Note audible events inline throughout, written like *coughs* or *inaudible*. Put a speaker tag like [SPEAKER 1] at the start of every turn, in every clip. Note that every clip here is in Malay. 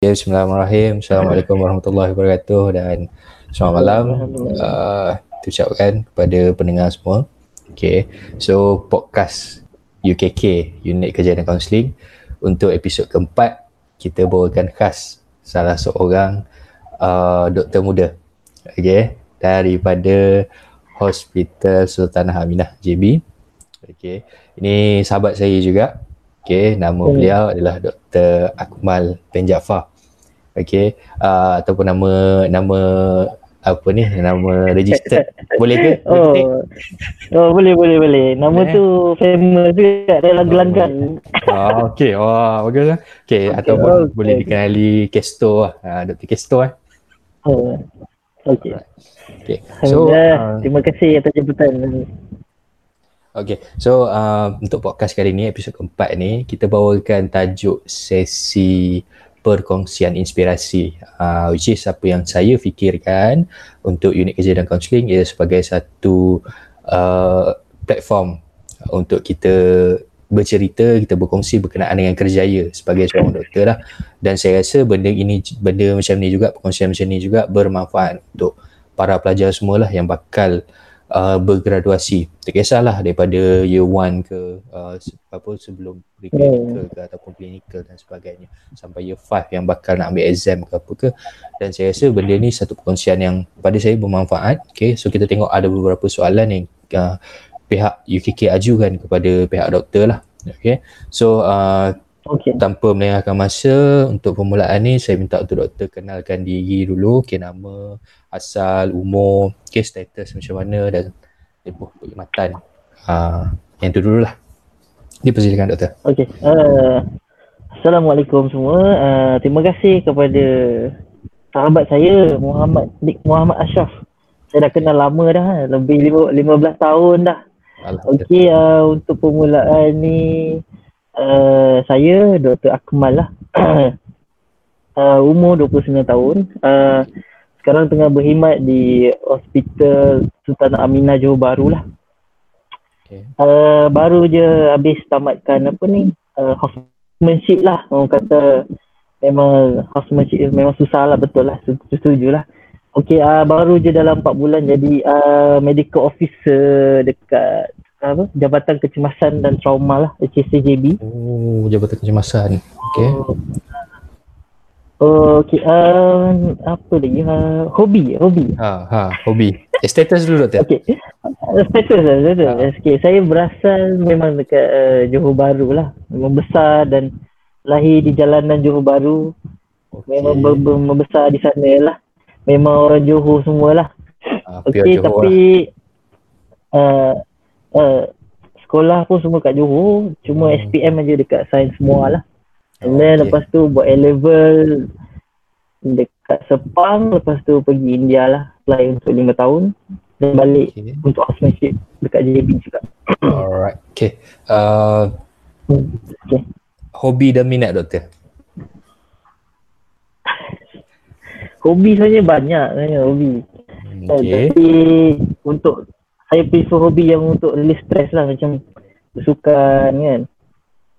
[SPEAKER 1] Ya, Bismillahirrahmanirrahim. Assalamualaikum warahmatullahi wabarakatuh dan selamat malam. Uh, ucapkan kepada pendengar semua. Okay, so podcast UKK, Unit Kerja dan Kaunseling untuk episod keempat kita bawakan khas salah seorang uh, doktor muda. Okay, daripada Hospital Sultanah Aminah JB. Okay, ini sahabat saya juga. Okay, nama beliau adalah Dr. Akmal bin Jaafar okay uh, ataupun nama nama apa ni? Nama register. *laughs* Boleh ke?
[SPEAKER 2] Oh. oh boleh boleh boleh. Nama eh? tu famous juga. Ada lagu langgan
[SPEAKER 1] oh, okey wah oh, bagus lah. Okey okay, ataupun okay. boleh dikenali Kesto lah. Uh, Dr. Kesto eh.
[SPEAKER 2] Oh okey okey so uh, terima kasih atas jemputan.
[SPEAKER 1] Okay, so uh, untuk podcast kali ni, episod keempat ni, kita bawakan tajuk sesi perkongsian inspirasi uh, which is apa yang saya fikirkan untuk unit kerja dan counselling ia sebagai satu uh, platform untuk kita bercerita, kita berkongsi berkenaan dengan kerjaya sebagai seorang doktor lah. Dan saya rasa benda ini, benda macam ni juga, perkongsian macam ni juga bermanfaat untuk para pelajar semua lah yang bakal uh, bergraduasi. Tak kisahlah daripada year one ke uh, apa sebelum pre-clinical ke ataupun clinical dan sebagainya. Sampai year five yang bakal nak ambil exam ke apa ke. Dan saya rasa benda ni satu perkongsian yang pada saya bermanfaat. Okay so kita tengok ada beberapa soalan yang uh, pihak UKK ajukan kepada pihak doktor lah. Okay so uh, Okay. Tanpa melengahkan masa untuk permulaan ni saya minta untuk doktor kenalkan diri dulu, okay, nama, asal, umur, okay, status macam mana dan tempoh perkhidmatan. Uh, yang tu dululah. Dipersilakan doktor.
[SPEAKER 2] Okey. Uh, Assalamualaikum semua. Uh, terima kasih kepada sahabat saya Muhammad Dik Muhammad Ashraf. Saya dah kenal lama dah, lebih 15 tahun dah. Okey, uh, untuk permulaan ni Uh, saya Dr. Akmal lah. uh, *clears throat* umur 29 tahun. Uh, sekarang tengah berkhidmat di Hospital Sultan Aminah Johor Bahru lah. Okay. Uh, baru je habis tamatkan apa ni, uh, housemanship lah. Orang kata memang housemanship memang susah lah betul lah. Setuju lah. Okay, uh, baru je dalam 4 bulan jadi uh, medical officer dekat apa Jabatan Kecemasan dan Trauma lah HCJB.
[SPEAKER 1] Oh, Jabatan Kecemasan. Okey.
[SPEAKER 2] Oh, okey. Uh, apa lagi? Uh, hobi, hobi.
[SPEAKER 1] Ha, ha, hobi. Eh, status dulu doktor.
[SPEAKER 2] Okey. Uh, status lah, status. Ha. Okay. Saya berasal memang dekat uh, Johor Bahru lah. Memang besar dan lahir di jalanan Johor Bahru. Okay. Memang ber- ber- membesar di sana lah. Memang orang Johor semualah. Ha, Okey, tapi lah. uh, uh, sekolah pun semua kat Johor cuma hmm. SPM aja dekat sains semua lah and then okay. lepas tu buat A-level dekat Sepang lepas tu pergi India lah apply untuk 5 tahun dan balik okay. untuk housemanship dekat JB juga *coughs*
[SPEAKER 1] alright okay uh, okay hobi dan minat doktor
[SPEAKER 2] hobi sebenarnya banyak sebenarnya hobi okay. tapi untuk saya prefer hobi yang untuk release stress lah macam bersukan kan.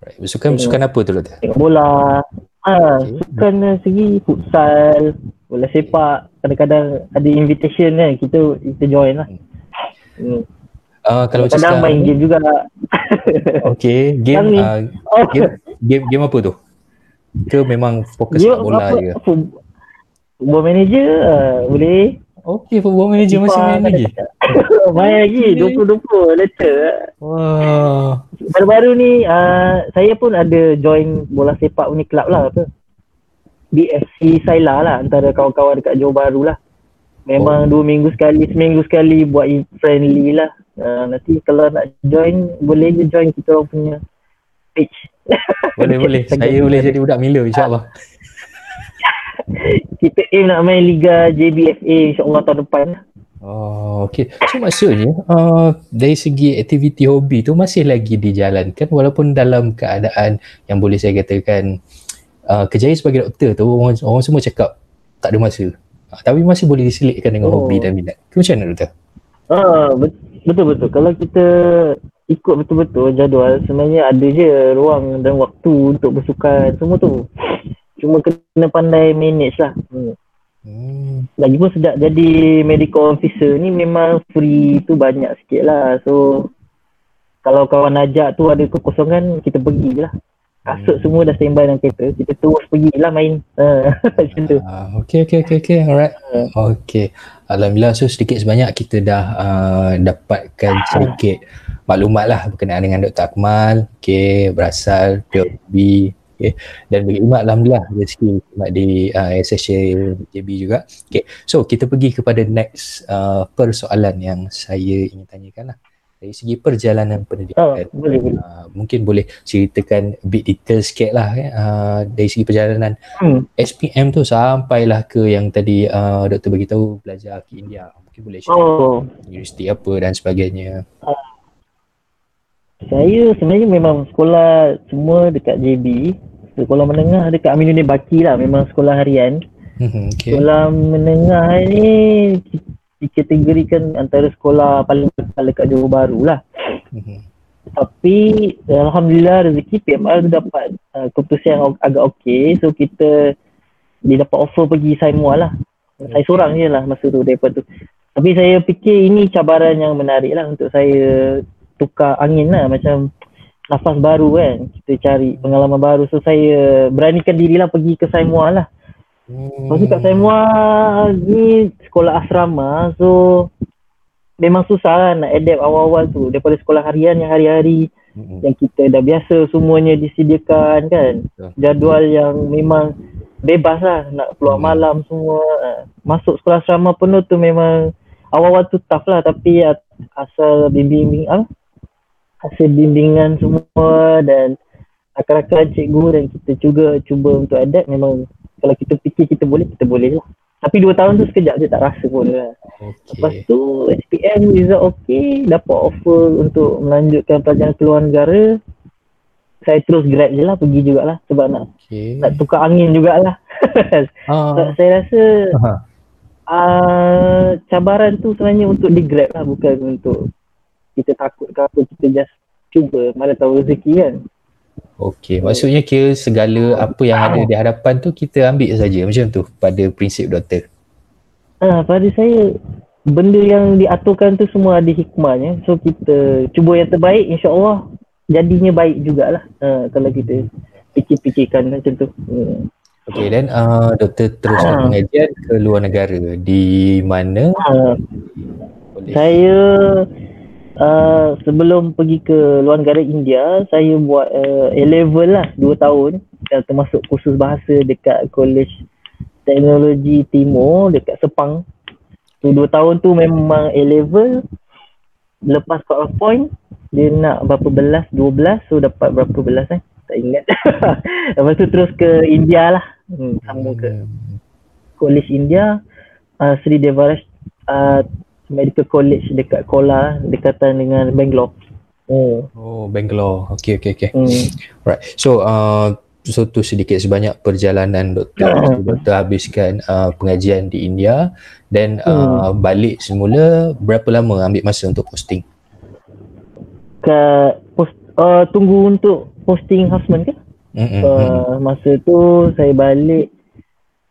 [SPEAKER 1] Right. Bersukan, bersukan apa tu doktor?
[SPEAKER 2] Tengok bola. Ha, okay. Sukan segi futsal, bola sepak. Kadang-kadang ada invitation kan, kita kita join lah.
[SPEAKER 1] Hmm. Uh, kalau
[SPEAKER 2] macam sekarang main game juga.
[SPEAKER 1] okay, game, uh, oh. game, game, game apa tu? Ke memang fokus game bola apa, je?
[SPEAKER 2] Football manager uh, boleh.
[SPEAKER 1] Okay, football manager masih main lagi?
[SPEAKER 2] Main lagi, 20-20, letter.
[SPEAKER 1] Wah.
[SPEAKER 2] Baru-baru ni, uh, saya pun ada join bola sepak ni club lah. Apa? BFC Saila lah, antara kawan-kawan dekat Johor Bahru lah. Memang oh. dua minggu sekali, seminggu sekali buat friendly lah. Uh, nanti kalau nak join, boleh je join kita orang punya page. *laughs*
[SPEAKER 1] Boleh, boleh. Saya boleh jadi budak Mila, insyaAllah *laughs*
[SPEAKER 2] kita aim nak main Liga JBFA insyaAllah tahun depan
[SPEAKER 1] Oh, okay. So maksudnya uh, dari segi aktiviti hobi tu masih lagi dijalankan walaupun dalam keadaan yang boleh saya katakan uh, kerjaya sebagai doktor tu orang, orang semua cakap tak ada masa. Uh, tapi masih boleh diselitkan dengan oh. hobi dan minat. Tu macam mana doktor?
[SPEAKER 2] Ah, betul-betul. Kalau kita ikut betul-betul jadual sebenarnya ada je ruang dan waktu untuk bersukan semua tu Cuma kena pandai manage lah. Hmm.
[SPEAKER 1] Hmm.
[SPEAKER 2] Lagipun sejak jadi medical officer ni memang free tu banyak sikit lah. So kalau kawan ajak tu ada kekosongan kita pergi lah. Kasut semua dah standby dalam kereta. Kita terus pergi lah main. Ha, *laughs* Macam tu.
[SPEAKER 1] Ah, okay, okay, okay, okay. Alright. Okay. Alhamdulillah. So, sedikit sebanyak kita dah uh, dapatkan sedikit maklumat lah berkenaan dengan Dr. Akmal. Okay, berasal POB. Okay. Dan berkhidmat Alhamdulillah rezeki berkhidmat di uh, SSJ JB juga. Okay. So, kita pergi kepada next uh, persoalan yang saya ingin tanyakan lah. Dari segi perjalanan
[SPEAKER 2] Oh,
[SPEAKER 1] pendidikan.
[SPEAKER 2] boleh, boleh.
[SPEAKER 1] Uh, mungkin boleh ceritakan bit detail sikit lah eh, uh, dari segi perjalanan
[SPEAKER 2] Hmm.
[SPEAKER 1] SPM tu sampailah ke yang tadi uh, doktor beritahu belajar ke India. Mungkin boleh share
[SPEAKER 2] Oh,
[SPEAKER 1] universiti apa dan sebagainya.
[SPEAKER 2] saya sebenarnya memang sekolah semua dekat JB. Sekolah menengah dekat Aminuddin Baki lah. Memang sekolah harian.
[SPEAKER 1] Hmm, okay.
[SPEAKER 2] Sekolah menengah ni dikategorikan antara sekolah paling besar dekat Johor Bahru lah.
[SPEAKER 1] Hmm.
[SPEAKER 2] Tapi Alhamdulillah rezeki PMR tu dapat uh, keputusan yang agak okey. So kita dia dapat offer pergi Saimua lah. Saya seorang je lah masa tu daripada tu. Tapi saya fikir ini cabaran yang menarik lah untuk saya tukar angin lah macam nafas baru kan. Kita cari pengalaman baru. So saya beranikan diri lah pergi ke Saimua lah.
[SPEAKER 1] Hmm.
[SPEAKER 2] Lepas tu kat Saimua ni sekolah asrama so memang susah lah nak adapt awal-awal tu daripada sekolah harian yang hari-hari
[SPEAKER 1] Hmm.
[SPEAKER 2] yang kita dah biasa semuanya disediakan kan
[SPEAKER 1] Betul.
[SPEAKER 2] jadual yang memang bebas lah nak keluar
[SPEAKER 1] Hmm.
[SPEAKER 2] malam semua Ah, masuk sekolah asrama penuh tu memang awal-awal tu tough lah tapi asal bimbing ah hasil bimbingan semua dan akar-akar cikgu dan kita juga cuba untuk adapt memang kalau kita fikir kita boleh kita boleh lah tapi dua tahun tu sekejap je tak rasa pun lah. Lepas
[SPEAKER 1] Okay.
[SPEAKER 2] tu SPM result okey, dapat offer untuk melanjutkan pelajaran keluar negara. Saya terus grad je lah, pergi jugalah sebab nak
[SPEAKER 1] Okay.
[SPEAKER 2] nak tukar angin jugalah. *laughs*
[SPEAKER 1] Ah.
[SPEAKER 2] so, saya rasa
[SPEAKER 1] Aha.
[SPEAKER 2] uh, cabaran tu sebenarnya untuk di grab lah, bukan untuk kita takut ke apa, kita just cuba, mana tahu rezeki kan.
[SPEAKER 1] Okay. Maksudnya kira segala apa yang ada di hadapan tu kita ambil saja macam tu pada prinsip doktor.
[SPEAKER 2] Ah, pada saya benda yang diaturkan tu semua ada hikmahnya. So kita cuba yang terbaik insya-Allah jadinya baik jugalah. Ah, kalau kita fikir-fikirkan macam tu. Hmm.
[SPEAKER 1] Okay. Dan uh, doktor teruskan
[SPEAKER 2] Ah.
[SPEAKER 1] pengajian ke luar negara. Di mana?
[SPEAKER 2] Ah,
[SPEAKER 1] Boleh.
[SPEAKER 2] saya uh, sebelum pergi ke luar negara India, saya buat uh, A-level lah 2 tahun dan termasuk kursus bahasa dekat College Teknologi Timur dekat Sepang. Tu 2 tahun tu memang A-level lepas cut off point dia nak berapa belas, 12 so dapat berapa belas eh? Tak ingat. *laughs* Lepas tu terus ke India lah. Hmm, sambung ke
[SPEAKER 1] Hmm.
[SPEAKER 2] College India uh, Sri Devaraj uh, Medical College dekat Kola dekatan dengan Bangalore. Oh.
[SPEAKER 1] Oh, Bangalore. Okay, okay, okay.
[SPEAKER 2] Hmm.
[SPEAKER 1] Right. So, uh, so tu sedikit sebanyak perjalanan doktor. So, doktor habiskan uh, pengajian di India dan uh, balik semula berapa lama ambil masa untuk posting?
[SPEAKER 2] Kat post uh, tunggu untuk posting houseman ke?
[SPEAKER 1] Mm-mm.
[SPEAKER 2] Uh, masa tu saya balik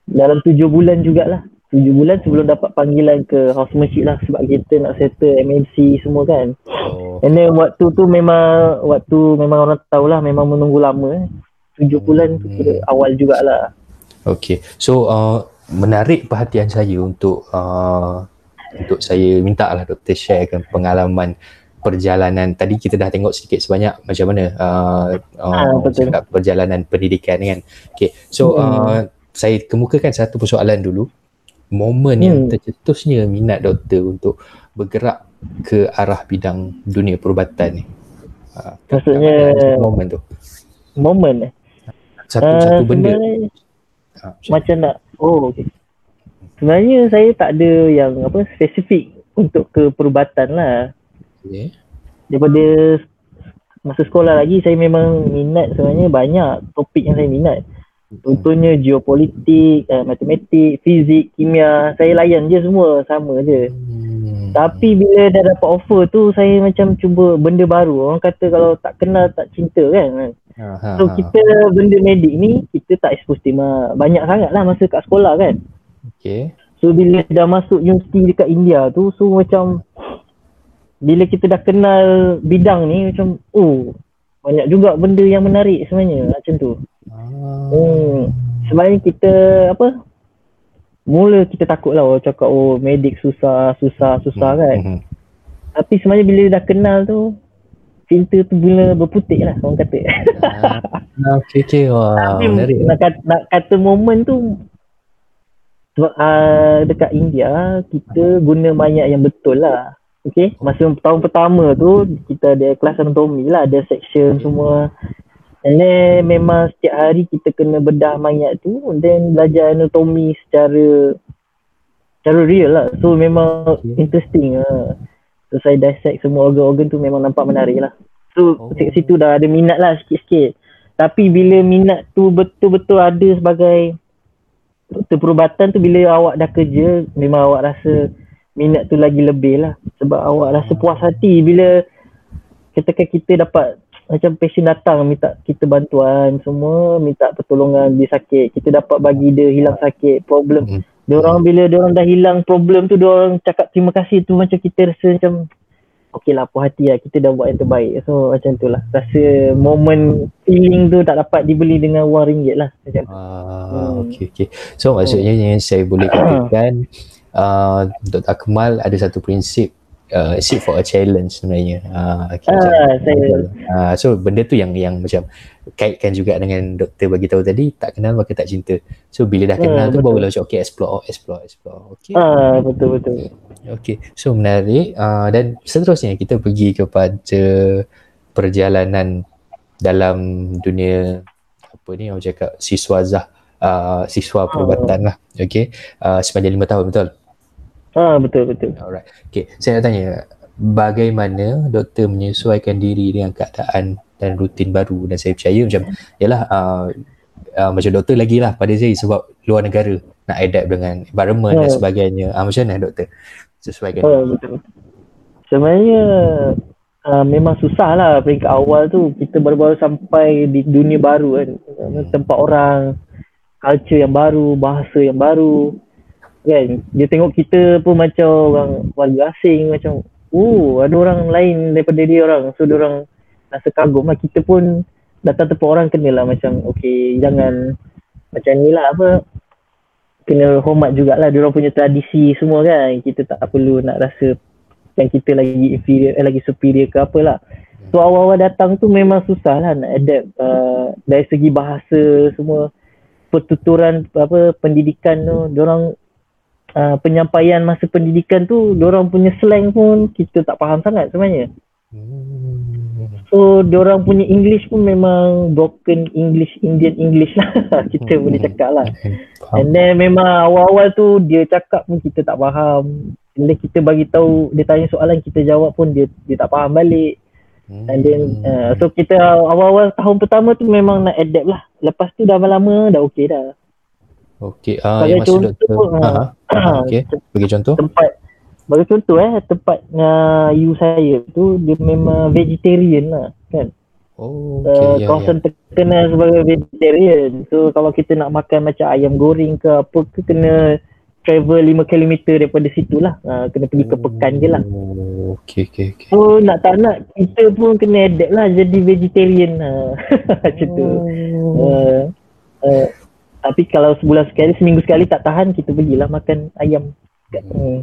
[SPEAKER 2] dalam tujuh bulan jugalah. Tujuh bulan sebelum dapat panggilan ke housemanship lah sebab kita nak settle MNC semua kan.
[SPEAKER 1] Oh,
[SPEAKER 2] And then waktu tu memang waktu memang orang tahulah memang menunggu lama eh. Tujuh bulan tu kira awal jugalah.
[SPEAKER 1] okay. So, uh, menarik perhatian saya untuk uh, untuk saya minta lah doktor sharekan pengalaman perjalanan tadi kita dah tengok sedikit sebanyak macam mana uh, uh,
[SPEAKER 2] Ah, betul.
[SPEAKER 1] cakap perjalanan pendidikan kan. Okay. So
[SPEAKER 2] Hmm.
[SPEAKER 1] uh, saya kemukakan satu persoalan dulu. Momen yang
[SPEAKER 2] Hmm.
[SPEAKER 1] tercetusnya minat doktor untuk bergerak ke arah bidang dunia perubatan ni. Uh,
[SPEAKER 2] Maksudnya-
[SPEAKER 1] momen tu.
[SPEAKER 2] Moment eh.
[SPEAKER 1] Satu
[SPEAKER 2] Ah,
[SPEAKER 1] satu benda. Ah,
[SPEAKER 2] macam nak oh okey. Sebenarnya saya tak ada yang apa spesifik untuk ke perubatan lah.
[SPEAKER 1] okay.
[SPEAKER 2] Daripada masa sekolah lagi saya memang minat sebenarnya banyak topik yang saya minat. Contohnya geopolitik, uh, matematik, fizik, kimia, saya layan je semua sama je.
[SPEAKER 1] Hmm.
[SPEAKER 2] Tapi bila dah dapat offer tu saya macam cuba benda baru. Orang kata kalau tak kenal tak cinta kan. So kita benda medik ni kita tak expose tema banyak sangat lah masa kat sekolah kan.
[SPEAKER 1] Okay.
[SPEAKER 2] So bila dah masuk universiti dekat India tu so macam bila kita dah kenal bidang ni macam oh banyak juga benda yang menarik sebenarnya macam tu. Hmm. Sebenarnya kita apa mula kita takut lah orang cakap oh medik susah susah susah kan.
[SPEAKER 1] Mhm.
[SPEAKER 2] Tapi sebenarnya bila dah kenal tu filter tu mula berputih lah orang kata.
[SPEAKER 1] Ah, *laughs* okay, okay. Wah,
[SPEAKER 2] Tapi
[SPEAKER 1] menarik.
[SPEAKER 2] nak kata, nak kata momen tu sebab uh, dekat India kita guna mayat yang betul lah. Okay, masa tahun pertama tu kita ada kelas anatomi lah, ada section semua. And then memang setiap hari kita kena bedah mayat tu and then belajar anatomi secara secara real lah. So memang
[SPEAKER 1] Okay.
[SPEAKER 2] interesting lah. So saya dissect semua organ-organ tu memang nampak menarik lah. So
[SPEAKER 1] Oh.
[SPEAKER 2] kat situ dah ada minat lah sikit-sikit. Tapi bila minat tu betul-betul ada sebagai doktor perubatan tu bila awak dah kerja memang awak rasa minat tu lagi lebih lah. Sebab awak rasa puas hati bila ketika kita dapat macam patient datang minta kita bantuan semua, minta pertolongan dia sakit. Kita dapat bagi dia hilang sakit, problem.
[SPEAKER 1] Mhm.
[SPEAKER 2] Dia orang bila dia orang dah hilang problem tu dia orang cakap terima kasih tu macam kita rasa macam okey lah puas hati lah kita dah buat yang terbaik. So macam tu lah. Rasa moment feeling tu tak dapat dibeli dengan wang ringgit lah. Macam tu.
[SPEAKER 1] Ah,
[SPEAKER 2] Hmm.
[SPEAKER 1] okey okey. So maksudnya yang saya boleh katakan *clears throat* uh, Dr. Akmal ada satu prinsip uh, seek for a challenge sebenarnya. Ah, okay,
[SPEAKER 2] Ah, saya
[SPEAKER 1] Ah, so benda tu yang yang macam kaitkan juga dengan doktor bagi tahu tadi tak kenal maka tak cinta. So bila dah kenal
[SPEAKER 2] Hmm,
[SPEAKER 1] tu
[SPEAKER 2] betul.
[SPEAKER 1] barulah macam okay explore explore explore. Okay.
[SPEAKER 2] ah betul betul.
[SPEAKER 1] Okay, so menarik uh, dan seterusnya kita pergi kepada perjalanan dalam dunia apa ni orang cakap siswazah uh, siswa perubatan lah. Okay, uh, sepanjang lima tahun betul?
[SPEAKER 2] Ah betul betul.
[SPEAKER 1] Alright. Okay, saya nak tanya bagaimana doktor menyesuaikan diri dengan keadaan dan rutin baru dan saya percaya macam yalah uh, uh, macam doktor lagi lah pada saya sebab luar negara nak adapt dengan environment dan
[SPEAKER 2] Hmm.
[SPEAKER 1] sebagainya. Ah macam mana doktor? Sesuaikan.
[SPEAKER 2] Ah betul. Sebenarnya uh, memang susah lah peringkat awal tu kita baru-baru sampai di dunia baru kan. Tempat orang, culture yang baru, bahasa yang baru. Kan? Dia tengok kita pun macam orang warga asing macam oh ada orang lain daripada dia orang. So dia orang rasa kagum lah. Kita pun datang tempat orang kenalah macam okay jangan macam ni lah apa kena hormat jugalah dia orang punya tradisi semua kan. Kita tak perlu nak rasa yang kita lagi inferior eh, lagi superior ke apalah. So awal-awal datang tu memang susah lah nak adapt uh, dari segi bahasa semua pertuturan apa pendidikan tu orang uh, penyampaian masa pendidikan tu orang punya slang pun kita tak faham sangat sebenarnya.
[SPEAKER 1] Hmm.
[SPEAKER 2] So orang punya English pun memang broken English Indian English lah *laughs* kita
[SPEAKER 1] Hmm.
[SPEAKER 2] boleh cakap lah.
[SPEAKER 1] Faham.
[SPEAKER 2] And then memang awal-awal tu dia cakap pun kita tak faham. And then kita bagi tahu dia tanya soalan kita jawab pun dia dia tak faham balik. And then uh, so kita awal-awal tahun pertama tu memang nak adapt lah. Lepas tu dah lama-lama dah okey dah.
[SPEAKER 1] Okey, ah
[SPEAKER 2] Sebagai
[SPEAKER 1] yang maksud
[SPEAKER 2] contoh,
[SPEAKER 1] doktor.
[SPEAKER 2] ah,
[SPEAKER 1] Ha. Okey, bagi contoh.
[SPEAKER 2] tempat bagi contoh eh tempat uh, you saya tu dia memang vegetarian lah kan.
[SPEAKER 1] Oh,
[SPEAKER 2] Uh,
[SPEAKER 1] ya, ya.
[SPEAKER 2] kawasan terkenal sebagai vegetarian. So kalau kita nak makan macam ayam goreng ke apa ke kena travel 5 km daripada situ lah. Uh, kena pergi ke pekan je lah.
[SPEAKER 1] Oh, okey, okey, okey.
[SPEAKER 2] So nak tak nak kita pun kena adapt lah jadi vegetarian lah. *laughs* Macam tu.
[SPEAKER 1] Oh.
[SPEAKER 2] Uh, uh, tapi kalau sebulan sekali, seminggu sekali tak tahan kita pergilah makan ayam. Hmm.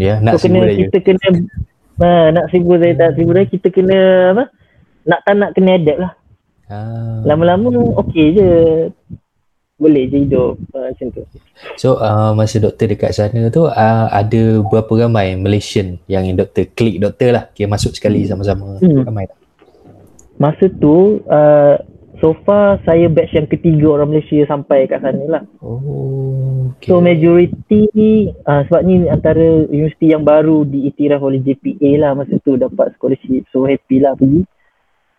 [SPEAKER 1] Ya, nak
[SPEAKER 2] so kena
[SPEAKER 1] aja.
[SPEAKER 2] kita kena uh, nak sibuk saya tak sibuk saya kita kena apa? Nak tak nak kena adapt lah.
[SPEAKER 1] Ah.
[SPEAKER 2] Lama-lama okey je. Boleh je hidup uh, macam tu.
[SPEAKER 1] So uh, masa doktor dekat sana tu uh, ada berapa ramai Malaysian yang doktor klik doktor lah kira masuk sekali sama-sama
[SPEAKER 2] Hmm.
[SPEAKER 1] ramai tak?
[SPEAKER 2] Masa tu uh, so far saya batch yang ketiga orang Malaysia sampai kat sana lah.
[SPEAKER 1] Oh okay.
[SPEAKER 2] So majority uh, sebab ni antara universiti yang baru diiktiraf oleh JPA lah masa tu dapat scholarship. So happy lah pergi.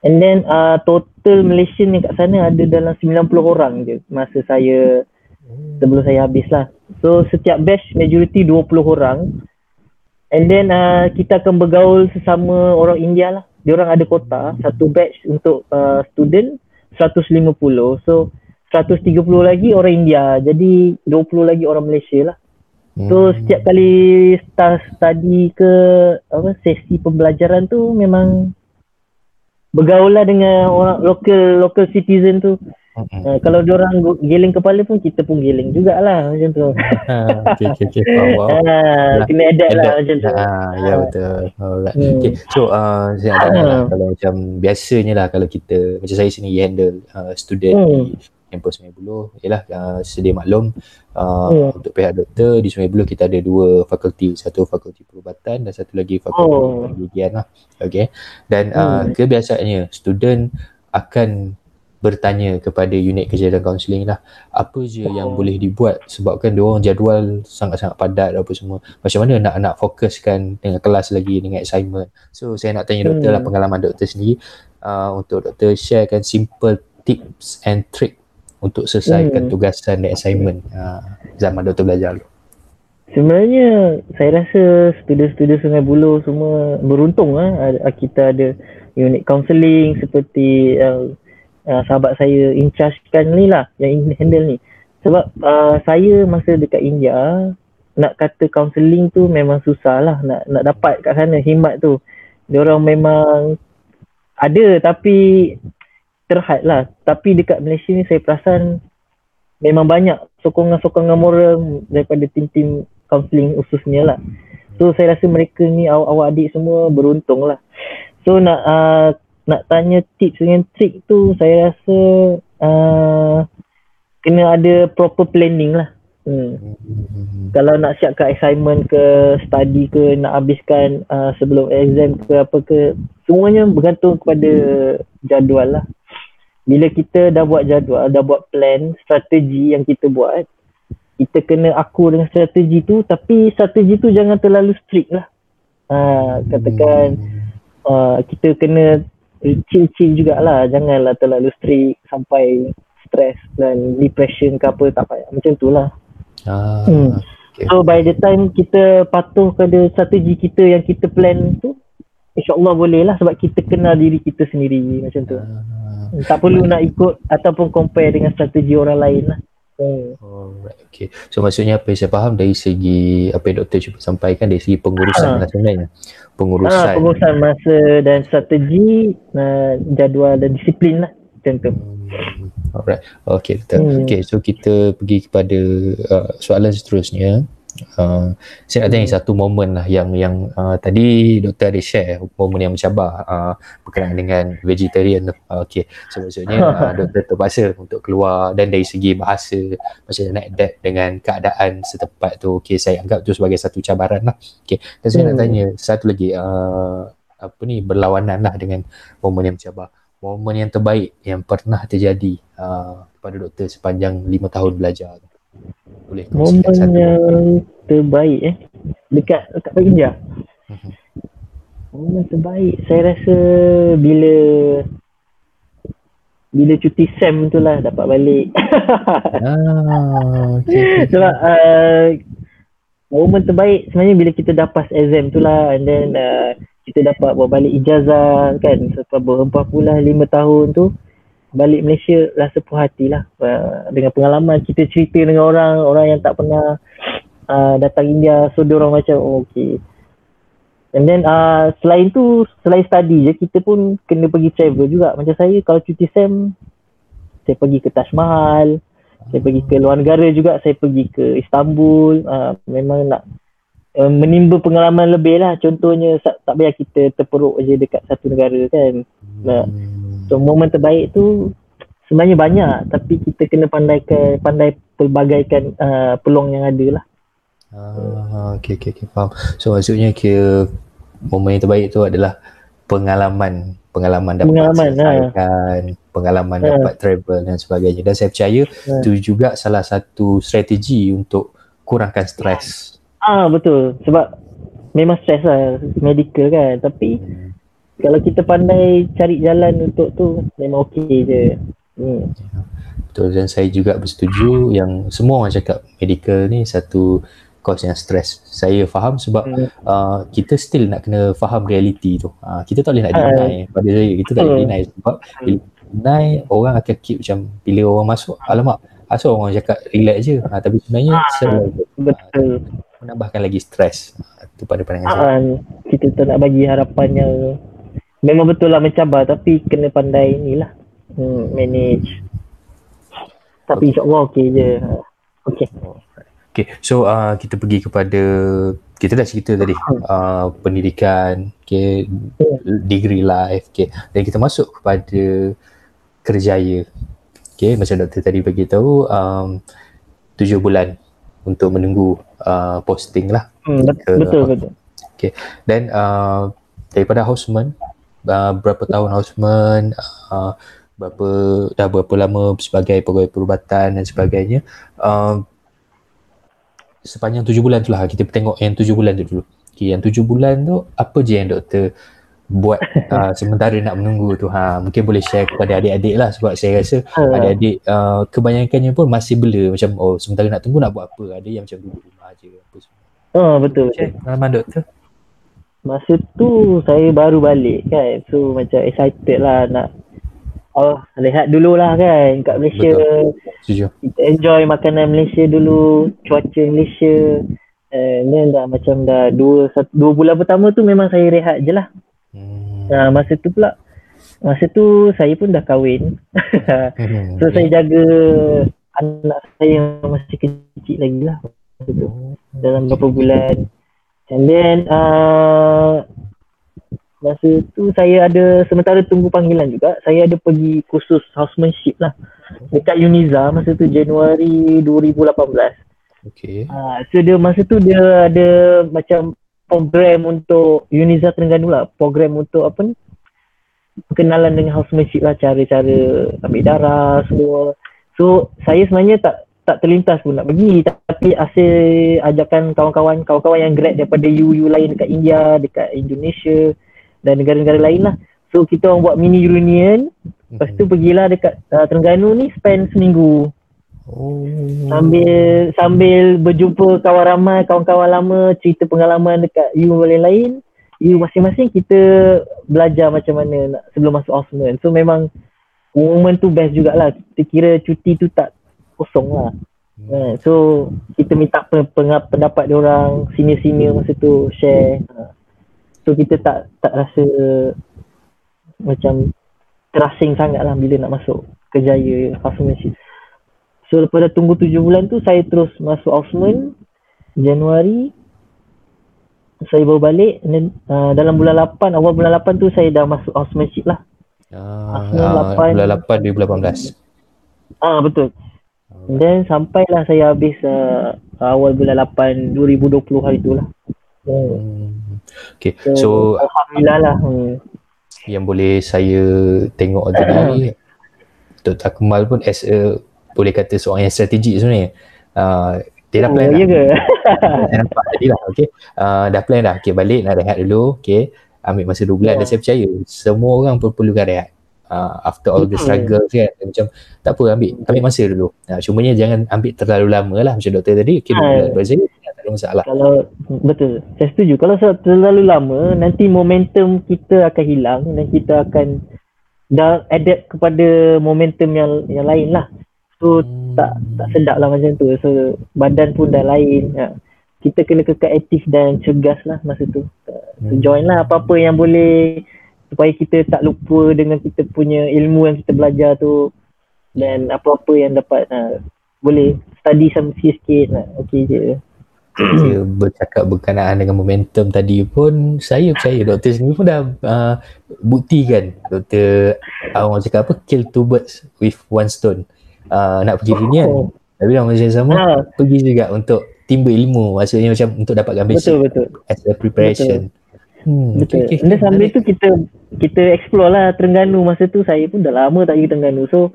[SPEAKER 2] And then uh, total Malaysian yang kat sana ada dalam 90 orang je masa saya sebelum saya habis lah. So setiap batch majority 20 orang. And then uh, kita akan bergaul sesama orang India lah. Dia orang ada kota satu batch untuk uh, student 150 so 130 lagi orang India jadi 20 lagi orang Malaysia lah So
[SPEAKER 1] Hmm.
[SPEAKER 2] setiap kali start study ke apa sesi pembelajaran tu memang bergaul lah dengan orang local local citizen tu. Uh, kalau orang giling kepala pun kita pun giling jugalah macam tu. *laughs*
[SPEAKER 1] Ha, okay, okay. Faham, faham.
[SPEAKER 2] Ah, kena adapt lah macam tu.
[SPEAKER 1] Ah, ya betul. Alright.
[SPEAKER 2] Hmm.
[SPEAKER 1] Okay. So uh, saya nak tanya lah,
[SPEAKER 2] Ah.
[SPEAKER 1] kalau macam biasanya lah kalau kita macam saya sini handle uh, student
[SPEAKER 2] Hmm.
[SPEAKER 1] di kampus Sungai Buloh ialah uh, sedia maklum uh,
[SPEAKER 2] Hmm.
[SPEAKER 1] untuk pihak doktor di Sungai Buloh kita ada dua fakulti satu fakulti perubatan dan satu lagi fakulti
[SPEAKER 2] Oh.
[SPEAKER 1] lah okay. dan uh,
[SPEAKER 2] Hmm.
[SPEAKER 1] kebiasaannya student akan bertanya kepada unit kerja dan kaunseling lah apa je
[SPEAKER 2] Oh.
[SPEAKER 1] yang boleh dibuat sebabkan dia orang jadual sangat-sangat padat apa semua macam mana nak nak fokuskan dengan kelas lagi dengan assignment so saya nak tanya doktor
[SPEAKER 2] Hmm.
[SPEAKER 1] lah pengalaman doktor sendiri uh, untuk doktor sharekan simple tips and trick untuk selesaikan
[SPEAKER 2] Hmm.
[SPEAKER 1] tugasan dan assignment uh, zaman doktor belajar dulu
[SPEAKER 2] Sebenarnya saya rasa student-student Sungai Buloh semua beruntung lah kita ada unit counselling seperti uh, uh, sahabat saya in charge kan ni lah yang handle ni. Sebab uh, saya masa dekat India nak kata counselling tu memang susah lah nak nak dapat kat sana himat tu. Diorang memang ada tapi terhad lah. Tapi dekat Malaysia ni saya perasan memang banyak sokongan-sokongan moral daripada tim-tim counselling khususnya lah. So saya rasa mereka ni awak, awak adik semua beruntung lah. So nak uh, nak tanya tips dengan trik tu saya rasa uh, kena ada proper planning lah. Hmm. Kalau nak siapkan assignment ke study ke nak habiskan uh, sebelum exam ke apa ke semuanya bergantung kepada jadual lah. Bila kita dah buat jadual, dah buat plan, strategi yang kita buat, kita kena akur dengan strategi tu tapi strategi tu jangan terlalu strict lah. Uh, katakan uh, kita kena chill-chill jugalah. Janganlah terlalu strict sampai stress dan depression ke apa tak payah. Macam tu lah.
[SPEAKER 1] Ah,
[SPEAKER 2] Hmm.
[SPEAKER 1] okay.
[SPEAKER 2] so by the time kita patuh pada strategi kita yang kita plan tu insyaAllah boleh lah sebab kita kenal diri kita sendiri. Macam tu.
[SPEAKER 1] Ah,
[SPEAKER 2] tak perlu nak ikut ataupun compare dengan strategi orang lain lah hmm.
[SPEAKER 1] Alright, okay. So maksudnya apa yang saya faham dari segi apa yang doktor cuba sampaikan dari segi pengurusan
[SPEAKER 2] Ah.
[SPEAKER 1] lah sebenarnya. Pengurusan.
[SPEAKER 2] Ah, pengurusan masa dan strategi uh, jadual dan disiplin lah macam tu
[SPEAKER 1] Hmm, Alright. Okay.
[SPEAKER 2] Hmm.
[SPEAKER 1] Okay, so kita pergi kepada uh, soalan seterusnya. Uh, saya nak tanya
[SPEAKER 2] Hmm.
[SPEAKER 1] satu momen lah yang yang uh, tadi doktor ada share momen yang mencabar uh, berkenaan dengan vegetarian tu. Uh, okay, so maksudnya *laughs* uh, doktor terpaksa untuk keluar dan dari segi bahasa macam nak adapt dengan keadaan setempat tu. Okay, saya anggap tu sebagai satu cabaran lah. Okay, dan saya nak
[SPEAKER 2] Hmm.
[SPEAKER 1] tanya satu lagi uh, apa ni berlawanan lah dengan momen yang mencabar. Momen yang terbaik yang pernah terjadi uh, kepada doktor sepanjang lima tahun belajar tu. Boleh
[SPEAKER 2] momen
[SPEAKER 1] kongsikan satu.
[SPEAKER 2] yang terbaik eh. Dekat dekat India.
[SPEAKER 1] Mhm.
[SPEAKER 2] momen terbaik saya rasa bila bila cuti SEM tu lah dapat balik.
[SPEAKER 1] Ah, *laughs* okay.
[SPEAKER 2] sebab uh, momen terbaik sebenarnya bila kita dah pass exam tu lah. And then uh, kita dapat buat balik ijazah kan. Setelah berempat pula lima tahun tu balik Malaysia rasa puas hati lah. Uh, dengan pengalaman kita cerita dengan orang orang yang tak pernah uh, datang India. So dia orang macam oh, okay. And then uh, selain tu selain study je kita pun kena pergi travel juga. Macam saya kalau cuti SEM saya pergi ke Taj Mahal saya pergi ke luar negara juga saya pergi ke Istanbul. Uh, memang nak uh, menimba pengalaman lebih lah. Contohnya tak, payah kita terperuk je dekat satu negara kan.
[SPEAKER 1] Hmm.
[SPEAKER 2] So momen terbaik tu sebenarnya banyak tapi kita kena pandaikan pandai pelbagaikan uh, peluang yang ada lah
[SPEAKER 1] Ah, okay, okay, okay, faham. So maksudnya kira momen yang terbaik tu adalah pengalaman pengalaman dapat
[SPEAKER 2] Pengalaman, ha.
[SPEAKER 1] selesaikan, pengalaman
[SPEAKER 2] Ha.
[SPEAKER 1] dapat travel dan sebagainya. Dan saya percaya
[SPEAKER 2] Ha.
[SPEAKER 1] itu juga salah satu strategi untuk kurangkan stres.
[SPEAKER 2] ah betul sebab memang stres lah medical kan tapi
[SPEAKER 1] Hmm.
[SPEAKER 2] Kalau kita pandai cari jalan untuk tu memang okey je hmm.
[SPEAKER 1] Betul dan saya juga bersetuju yang semua orang cakap medical ni satu cause yang stres. Saya faham sebab
[SPEAKER 2] Hmm.
[SPEAKER 1] uh, kita still nak kena faham reality tu. Uh, kita tak boleh nak
[SPEAKER 2] Ah.
[SPEAKER 1] deny pada saya. Kita tak boleh
[SPEAKER 2] Betul.
[SPEAKER 1] deny sebab bila, naik orang akan keep macam bila orang masuk alamak asal orang cakap relax je ha, tapi sebenarnya
[SPEAKER 2] Ah,
[SPEAKER 1] selalu
[SPEAKER 2] Betul.
[SPEAKER 1] menambahkan lagi stres ha, tu pada pandangan saya
[SPEAKER 2] Ah, kita tak nak bagi harapan yang memang betul lah mencabar tapi kena pandai inilah hmm, manage. Tapi insyaAllah okey je. Okey.
[SPEAKER 1] Okay, so uh, kita pergi kepada kita dah cerita tadi uh, pendidikan, okay, degree life, okay, dan kita masuk kepada kerjaya. Okay, macam doktor tadi bagi tahu um, tujuh bulan untuk menunggu uh, posting lah.
[SPEAKER 2] Hmm, bet-
[SPEAKER 1] Ke-
[SPEAKER 2] betul betul.
[SPEAKER 1] Dan uh, daripada houseman, uh, berapa tahun houseman, uh, berapa dah berapa lama sebagai pegawai perubatan dan sebagainya. Uh, sepanjang tujuh bulan tu lah kita tengok yang tujuh bulan tu dulu. Okay, yang tujuh bulan tu apa je yang doktor buat uh, *laughs* sementara nak menunggu tu ha mungkin boleh share kepada adik-adik lah sebab saya rasa
[SPEAKER 2] Ah,
[SPEAKER 1] adik-adik uh, kebanyakannya pun masih bela macam oh sementara nak tunggu nak buat apa ada yang macam duduk rumah je apa semua
[SPEAKER 2] ah, betul betul.
[SPEAKER 1] share pengalaman doktor
[SPEAKER 2] Masa tu saya baru balik kan. So macam excited lah nak Oh, lihat dulu lah kan kat Malaysia. Kita enjoy makanan Malaysia dulu, cuaca Malaysia. And then dah macam dah dua, satu, dua bulan pertama tu memang saya rehat je lah.
[SPEAKER 1] hmm.
[SPEAKER 2] Nah, masa tu pula, masa tu saya pun dah kahwin.
[SPEAKER 1] Hmm. *laughs*
[SPEAKER 2] so saya jaga anak saya yang masih kecil lagi lah. Tu, dalam beberapa bulan. And then, uh, masa tu saya ada, sementara tunggu panggilan juga, saya ada pergi kursus housemanship lah. Dekat Uniza masa tu Januari 2018.
[SPEAKER 1] okay
[SPEAKER 2] Ah, so dia masa tu dia ada macam program untuk Uniza Terengganu lah. Program untuk apa ni? Perkenalan dengan housemanship lah. Cara-cara ambil darah semua. So saya sebenarnya tak tak terlintas pun nak pergi tapi hasil ajakan kawan-kawan kawan-kawan yang grad daripada UU lain dekat India, dekat Indonesia dan negara-negara lain lah. So kita orang buat mini reunion. Lepas tu pergilah dekat uh, Terengganu ni spend seminggu.
[SPEAKER 1] oh
[SPEAKER 2] Sambil sambil berjumpa kawan ramai, kawan-kawan lama, cerita pengalaman dekat you lain-lain. You masing-masing kita belajar macam mana nak sebelum masuk Osman. So memang momen tu best jugalah. Kita kira cuti tu tak kosong lah. Eh, so kita minta pen- pen- pendapat dia orang senior-senior masa tu share. Ha. So kita tak tak rasa macam terasing sangat lah bila nak masuk kerjaya housemanship. So lepas dah tunggu tujuh bulan tu saya terus masuk Osman Januari saya baru balik then, uh, dalam bulan 8 awal bulan 8 tu saya dah masuk housemanship lah.
[SPEAKER 1] Ah,
[SPEAKER 2] Akhir
[SPEAKER 1] ah,
[SPEAKER 2] lapan.
[SPEAKER 1] bulan 8 2018.
[SPEAKER 2] Ah betul. Then sampailah saya habis uh, awal bulan 8 2020 hari tu lah. Hmm.
[SPEAKER 1] Hmm. Okay,
[SPEAKER 2] So,
[SPEAKER 1] so
[SPEAKER 2] Alhamdulillah lah. Hmm.
[SPEAKER 1] yang boleh saya tengok tu ni Dr. Akmal pun as a boleh kata seorang yang strategik sebenarnya. Uh, dia dah
[SPEAKER 2] Oh,
[SPEAKER 1] plan
[SPEAKER 2] ya
[SPEAKER 1] dah.
[SPEAKER 2] ke?
[SPEAKER 1] Saya nampak tadi lah. Okay. Uh, dah plan dah. Okay, balik nak rehat dulu. Okay. Ambil masa 2 bulan
[SPEAKER 2] Ya.
[SPEAKER 1] dan saya percaya semua orang pun perlukan rehat. Uh, after all the
[SPEAKER 2] Betul.
[SPEAKER 1] struggle kan. Macam tak apa ambil ambil masa dulu. Uh, cumanya jangan ambil terlalu lama lah macam doktor tadi. Okay, 2 bulan. Bagi saya tak ada masalah.
[SPEAKER 2] Kalau betul, saya setuju. Kalau terlalu lama, nanti momentum kita akan hilang dan kita akan dah adapt kepada momentum yang yang lain lah. So tak tak sedap lah macam tu. So badan pun dah lain. Ha. Kita kena kekal aktif dan cergas lah masa tu. So, join lah apa-apa yang boleh supaya kita tak lupa dengan kita punya ilmu yang kita belajar tu dan apa-apa yang dapat ha, boleh study sama sikit-sikit lah. Okay je.
[SPEAKER 1] Dia bercakap berkenaan dengan momentum tadi pun saya percaya doktor sendiri pun dah uh, buktikan doktor uh, orang cakap apa kill two birds with one stone uh, nak pergi reunion
[SPEAKER 2] Oh.
[SPEAKER 1] tapi dalam masa yang sama
[SPEAKER 2] Ha,
[SPEAKER 1] pergi juga untuk timba ilmu maksudnya macam untuk dapatkan basic
[SPEAKER 2] betul betul.
[SPEAKER 1] as a preparation hmm,
[SPEAKER 2] Betul.
[SPEAKER 1] okay, okay.
[SPEAKER 2] Dan sambil tu kita kita explore lah Terengganu masa tu saya pun dah lama tak pergi Terengganu. So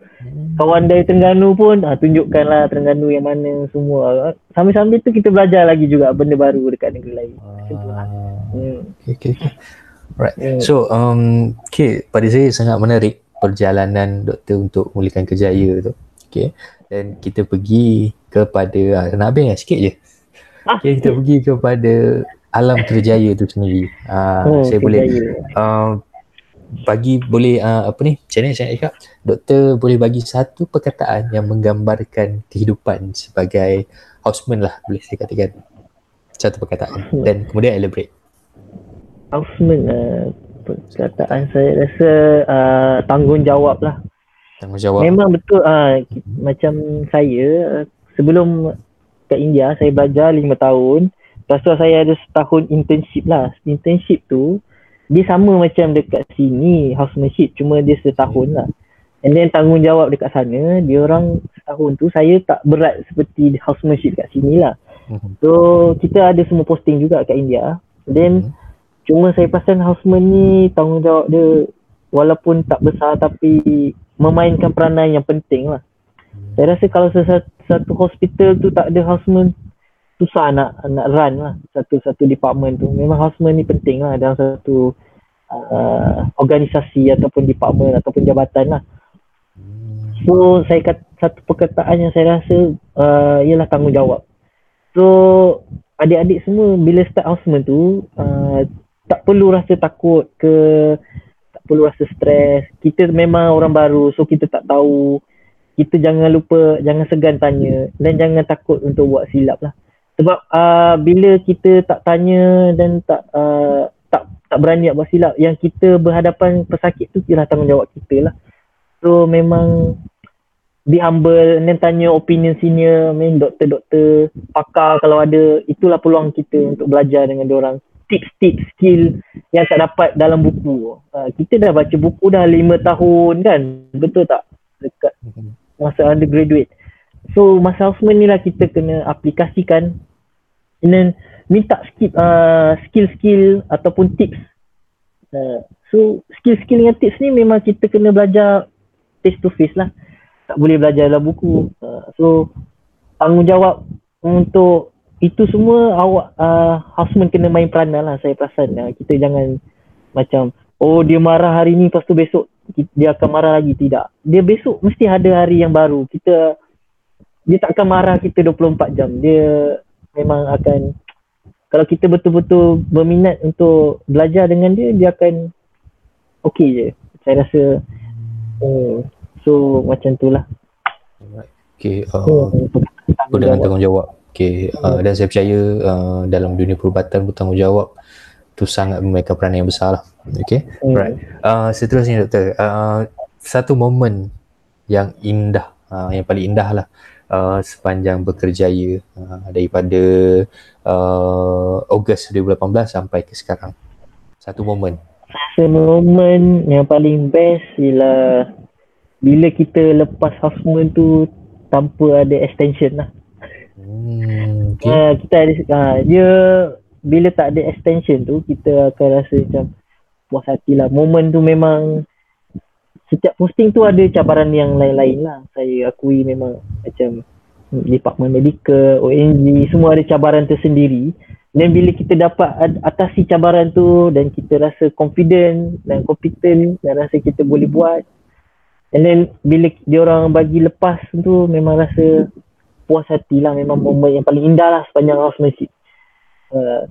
[SPEAKER 2] kawan dari Terengganu pun ha, tunjukkan lah Terengganu yang mana semua. Sambil-sambil tu kita belajar lagi juga benda baru dekat negeri lain. Macam tu lah.
[SPEAKER 1] Ah,
[SPEAKER 2] Hmm.
[SPEAKER 1] okay, okay, okay. Alright.
[SPEAKER 2] Hmm.
[SPEAKER 1] So, um, okay, pada saya sangat menarik perjalanan doktor untuk memulihkan kerjaya tu. Okay. Dan kita pergi kepada, ah, nak habis lah sikit je.
[SPEAKER 2] Ah,
[SPEAKER 1] Okay, kita pergi kepada alam kerjaya tu sendiri. Ah,
[SPEAKER 2] Oh,
[SPEAKER 1] saya boleh
[SPEAKER 2] kerjaya.
[SPEAKER 1] Bagi boleh uh, apa ni macam ni saya cakap doktor boleh bagi satu perkataan yang menggambarkan kehidupan sebagai houseman lah boleh saya katakan. Satu perkataan. Dan kemudian elaborate.
[SPEAKER 2] Houseman uh, perkataan saya rasa uh, tanggungjawab lah.
[SPEAKER 1] Tanggungjawab.
[SPEAKER 2] Memang betul uh, macam saya sebelum kat India saya belajar lima tahun. Lepas tu saya ada setahun internship lah. Internship tu dia sama macam dekat sini housemanship cuma dia setahun lah. And then tanggungjawab dekat sana dia orang setahun tu saya tak berat seperti housemanship kat sini lah.
[SPEAKER 1] Mhm.
[SPEAKER 2] so kita ada semua posting juga kat India. Then
[SPEAKER 1] Mhm.
[SPEAKER 2] cuma saya perasan houseman ni tanggungjawab dia walaupun tak besar tapi memainkan peranan yang penting lah. Saya rasa kalau satu, satu hospital tu tak ada houseman susah nak nak run lah satu-satu department tu. Memang houseman ni penting lah dalam satu uh, organisasi ataupun department ataupun jabatan lah. So saya kata satu perkataan yang saya rasa uh, ialah tanggungjawab. So adik-adik semua bila start houseman tu uh, tak perlu rasa takut ke tak perlu rasa stres. Kita memang orang baru so kita tak tahu. Kita jangan lupa jangan segan tanya dan jangan takut untuk buat silap lah sebab uh, bila kita tak tanya dan tak uh, tak tak berani nak buat silap yang kita berhadapan pesakit tu ialah tanggungjawab kita lah. So memang be humble and then tanya opinion senior main doktor-doktor pakar kalau ada itulah peluang kita untuk belajar dengan orang tips-tips skill yang tak dapat dalam buku. Uh, kita dah baca buku dah lima tahun kan? Betul tak? Dekat masa undergraduate So masa houseman ni lah kita kena aplikasikan and then minta skip uh, skill-skill ataupun tips. Uh, so skill-skill dengan tips ni memang kita kena belajar face to face lah. Tak boleh belajar dalam buku. Uh, so tanggungjawab untuk itu semua awak uh, houseman kena main peranan lah saya perasan. Uh, kita jangan macam oh dia marah hari ni lepas tu besok dia akan marah lagi. Tidak. Dia besok mesti ada hari yang baru. Kita dia tak akan marah kita 24 jam. Dia memang akan kalau kita betul-betul berminat untuk belajar dengan dia, dia akan okey je. Saya rasa oh, so macam tu lah.
[SPEAKER 1] Okay, uh, dengan tanggungjawab. Okay, uh, dan saya percaya uh, dalam dunia perubatan bertanggungjawab tu sangat memainkan peranan yang besar lah. Okay,
[SPEAKER 2] Hmm.
[SPEAKER 1] right. Uh, seterusnya doktor, uh, satu momen yang indah, uh, yang paling indah lah uh, sepanjang berkerjaya uh, daripada uh, Ogos 2018 sampai ke sekarang. Satu momen.
[SPEAKER 2] Rasa momen yang paling best ialah bila kita lepas houseman tu tanpa ada extension lah.
[SPEAKER 1] Hmm, okay.
[SPEAKER 2] Uh, kita ada uh, dia bila tak ada extension tu kita akan rasa macam puas hati lah. Momen tu memang setiap posting tu ada cabaran yang lain-lain lah. Saya akui memang macam department medical, ONG semua ada cabaran tersendiri. Dan bila kita dapat atasi cabaran tu dan kita rasa confident dan competent dan rasa kita boleh buat. And then bila dia orang bagi lepas tu memang rasa puas hati lah memang momen yang paling indah lah sepanjang housemanship. Uh,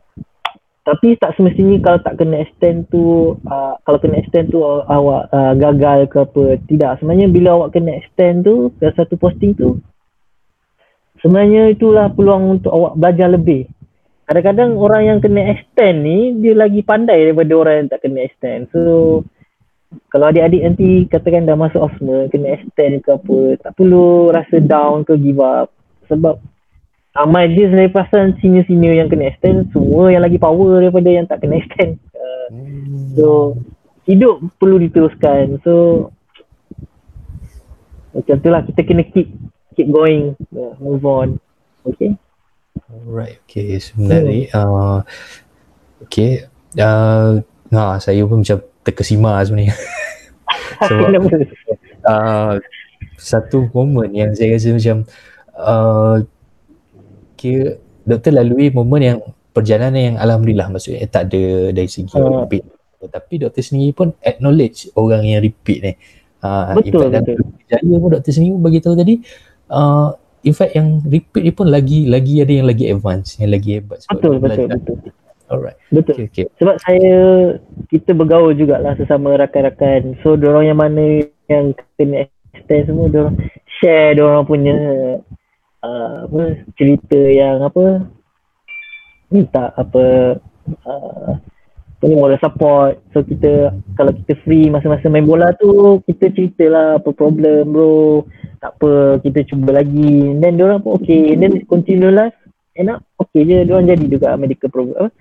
[SPEAKER 2] tapi tak semestinya kalau tak kena extend tu uh, kalau kena extend tu uh, awak uh, gagal ke apa tidak. Sebenarnya bila awak kena extend tu ke satu posting tu sebenarnya itulah peluang untuk awak belajar lebih. Kadang-kadang orang yang kena extend ni dia lagi pandai daripada orang yang tak kena extend. So kalau adik-adik nanti katakan dah masuk Osma kena extend ke apa tak perlu rasa down ke give up. Sebab ramai je saya perasan senior-senior yang kena extend semua yang lagi power daripada yang tak kena extend uh, so hidup perlu diteruskan so macam tu lah kita kena keep keep going uh, move on okay
[SPEAKER 1] Alright, okay. Sebenarnya, uh, okay. Uh, ha, saya pun macam terkesima sebenarnya. *laughs* Sebab uh, satu momen yang saya rasa macam uh, kira doktor lalui momen yang perjalanan yang Alhamdulillah maksudnya tak ada dari segi
[SPEAKER 2] Ah.
[SPEAKER 1] repeat. Tapi doktor sendiri pun acknowledge orang yang repeat ni. Uh,
[SPEAKER 2] Betul,
[SPEAKER 1] in fact,
[SPEAKER 2] betul.
[SPEAKER 1] dalam kerjaya pun doktor sendiri pun bagi tahu tadi uh, in fact yang repeat ni pun lagi lagi ada yang lagi advance, yang lagi hebat sebab
[SPEAKER 2] betul betul
[SPEAKER 1] belajar
[SPEAKER 2] betul
[SPEAKER 1] Alright.
[SPEAKER 2] Betul.
[SPEAKER 1] Okay, okay.
[SPEAKER 2] Sebab saya kita bergaul jugalah sesama rakan-rakan. So orang yang mana yang kena extend semua orang share orang punya uh, apa cerita yang apa minta apa uh, apa ni moral support. So kita kalau kita free masa-masa main bola tu kita ceritalah apa problem bro. Tak apa kita cuba lagi. And then orang pun okay. And then continue life enak okay je. Diorang jadi juga medical program. Apa?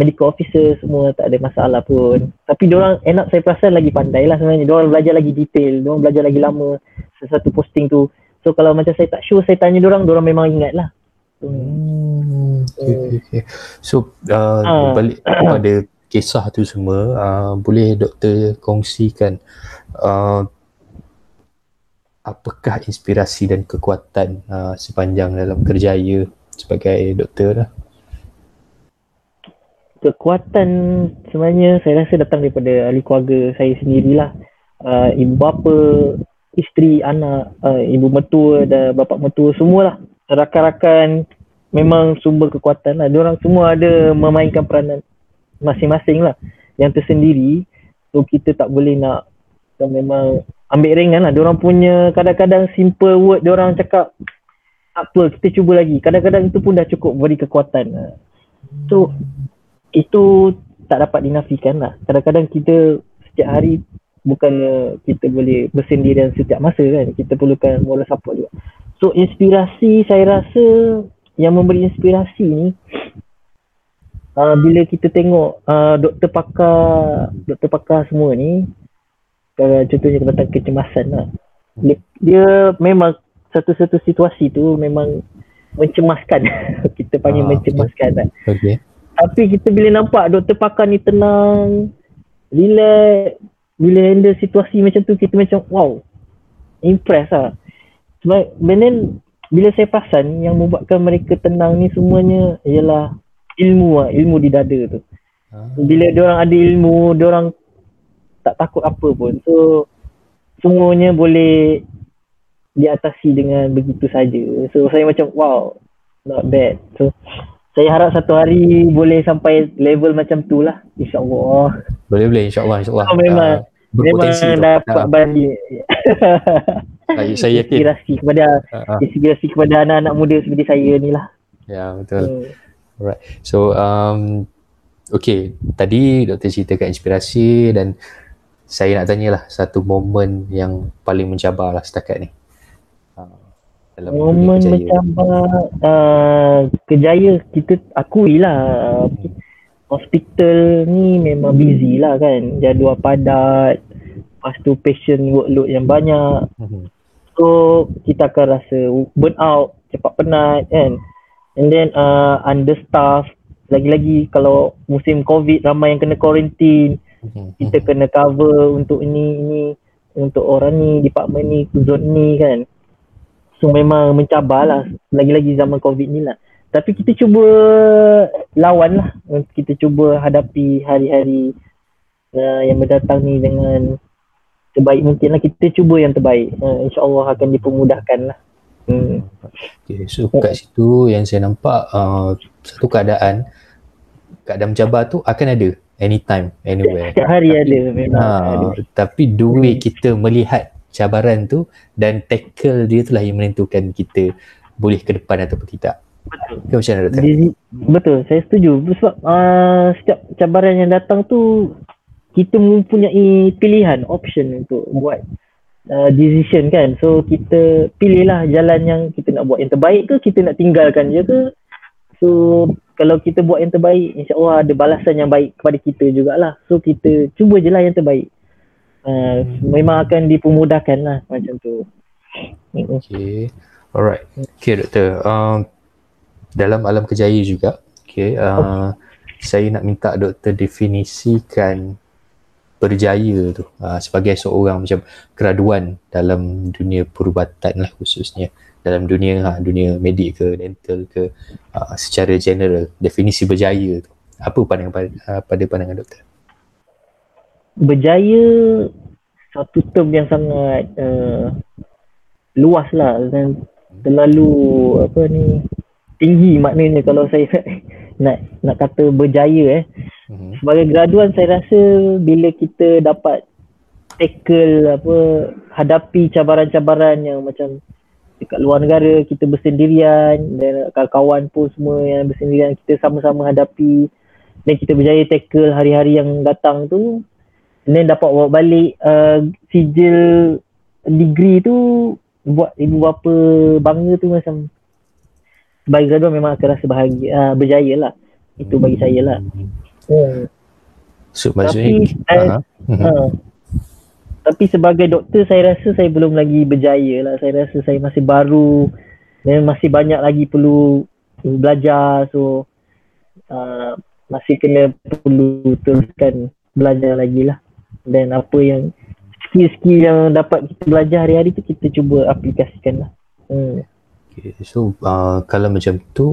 [SPEAKER 2] medical officer semua tak ada masalah pun. Tapi orang enak saya perasan lagi pandai lah sebenarnya. Diorang belajar lagi detail. Diorang belajar lagi lama sesuatu posting tu. So kalau macam saya tak sure, saya tanya diorang, diorang memang ingat lah.
[SPEAKER 1] Hmm, okay, okay, okay. So uh,
[SPEAKER 2] Ah.
[SPEAKER 1] balik *coughs* pada kisah tu semua, uh, boleh doktor kongsikan uh, apakah inspirasi dan kekuatan uh, sepanjang dalam kerjaya sebagai doktor lah.
[SPEAKER 2] Kekuatan sebenarnya saya rasa datang daripada ahli keluarga saya sendirilah. Uh, ibu bapa, isteri, anak, uh, ibu mertua dan bapa mertua semualah. Rakan-rakan memang sumber kekuatan lah. Diorang semua ada memainkan peranan masing-masing lah yang tersendiri. So kita tak boleh nak kita memang ambil ringan lah. Diorang punya kadang-kadang simple word diorang cakap apa kita cuba lagi. Kadang-kadang itu pun dah cukup beri kekuatan. So itu tak dapat dinafikan lah. Kadang-kadang kita setiap hari bukannya kita boleh bersendirian setiap masa kan. Kita perlukan moral support juga. So inspirasi saya rasa yang memberi inspirasi ni uh, bila kita tengok uh, doktor pakar doktor pakar semua ni uh, contohnya tentang kecemasan lah. Dia, dia memang satu-satu situasi tu memang mencemaskan. *laughs* kita panggil
[SPEAKER 1] Ah,
[SPEAKER 2] mencemaskan lah.
[SPEAKER 1] Okay.
[SPEAKER 2] Tapi kita bila nampak doktor pakar ni tenang, relax, bila handle situasi macam tu kita macam wow, impress lah. Sebab and then bila saya perasan yang membuatkan mereka tenang ni semuanya ialah ilmu lah, ilmu di dada tu.
[SPEAKER 1] Ah,
[SPEAKER 2] Bila diorang ada ilmu, diorang tak takut apa pun. So semuanya boleh diatasi dengan begitu saja. So saya macam wow, not bad. So saya harap satu hari boleh sampai level macam tu lah insyaAllah.
[SPEAKER 1] boleh boleh insyaAllah insyaAllah.
[SPEAKER 2] Oh, memang.
[SPEAKER 1] Ah, berpotensi
[SPEAKER 2] Memang
[SPEAKER 1] tu.
[SPEAKER 2] dapat
[SPEAKER 1] Ah,
[SPEAKER 2] balik
[SPEAKER 1] saya, saya yakin.
[SPEAKER 2] inspirasi kepada
[SPEAKER 1] Ah, ah,
[SPEAKER 2] inspirasi kepada anak-anak muda seperti saya ni lah.
[SPEAKER 1] ya betul.
[SPEAKER 2] Hmm.
[SPEAKER 1] So um, okay tadi doktor ceritakan inspirasi dan saya nak tanyalah satu momen yang paling mencabar lah setakat ni. Dalam
[SPEAKER 2] Momen mencabar uh, kejaya kita akui lah hospital ni memang busy lah kan. Jadual padat. Lepas tu patient workload yang banyak.
[SPEAKER 1] Mhm.
[SPEAKER 2] so kita akan rasa burn out cepat penat kan. And then uh, understaff lagi-lagi kalau musim covid ramai yang kena quarantine
[SPEAKER 1] Mhm.
[SPEAKER 2] kita kena cover untuk ini ini. Untuk orang ni department ni zone ni kan so memang mencabar lah lagi-lagi zaman covid ni lah. Tapi kita cuba lawan lah. Kita cuba hadapi hari-hari uh, yang mendatang ni dengan terbaik mungkin lah. Kita cuba yang terbaik. Uh, insyaAllah akan dipermudahkan lah. Hmm.
[SPEAKER 1] Okay, so kat situ yang saya nampak uh, satu keadaan keadaan mencabar tu akan ada anytime, anywhere.
[SPEAKER 2] setiap hari ada memang. ada.
[SPEAKER 1] Ha, tapi the way kita melihat cabaran tu dan tackle dia tu lah yang menentukan kita boleh ke depan ataupun tidak.
[SPEAKER 2] Betul.
[SPEAKER 1] Ke macam mana doktor?
[SPEAKER 2] Jadi, betul, saya setuju. Sebab uh, setiap cabaran yang datang tu kita mempunyai pilihan, option untuk buat uh, decision kan. So kita pilihlah jalan yang kita nak buat yang terbaik ke kita nak tinggalkan je ke. So kalau kita buat yang terbaik, insyaAllah ada balasan yang baik kepada kita jugalah. So kita cuba je lah yang terbaik. Uh, memang akan dipermudahkan lah macam tu.
[SPEAKER 1] Okay. Alright. Okay doktor. Um, dalam alam kerjaya juga, okay, uh, saya nak minta doktor definisikan berjaya tu uh, sebagai seorang macam graduan dalam dunia perubatan lah khususnya dalam dunia ha, dunia medik ke dental ke uh, secara general definisi berjaya tu apa pandangan uh, pada pandangan doktor
[SPEAKER 2] berjaya satu term yang sangat uh, luas lah dan terlalu apa ni tinggi maknanya kalau saya *laughs* nak nak kata berjaya eh.
[SPEAKER 1] Mhm.
[SPEAKER 2] Sebagai graduan saya rasa bila kita dapat tackle apa hadapi cabaran-cabaran yang macam dekat luar negara kita bersendirian dan kawan-kawan pun semua yang bersendirian kita sama-sama hadapi dan kita berjaya tackle hari-hari yang datang tu and then dapat bawa balik uh, sijil degree tu buat ibu bapa bangga tu macam sebagai graduan memang akan rasa bahagia uh, berjaya lah itu bagi saya lah hmm.
[SPEAKER 1] So
[SPEAKER 2] Tapi,
[SPEAKER 1] maksudnya
[SPEAKER 2] eh,
[SPEAKER 1] Aha. Mhm.
[SPEAKER 2] Ha. Tapi sebagai doktor saya rasa saya belum lagi berjaya lah. Saya rasa saya masih baru dan masih banyak lagi perlu belajar. So uh, masih kena perlu teruskan belajar lagi lah. Dan apa yang skill-skill yang dapat kita belajar hari-hari tu kita cuba aplikasikan lah. Hmm.
[SPEAKER 1] Okay, so uh, kalau macam tu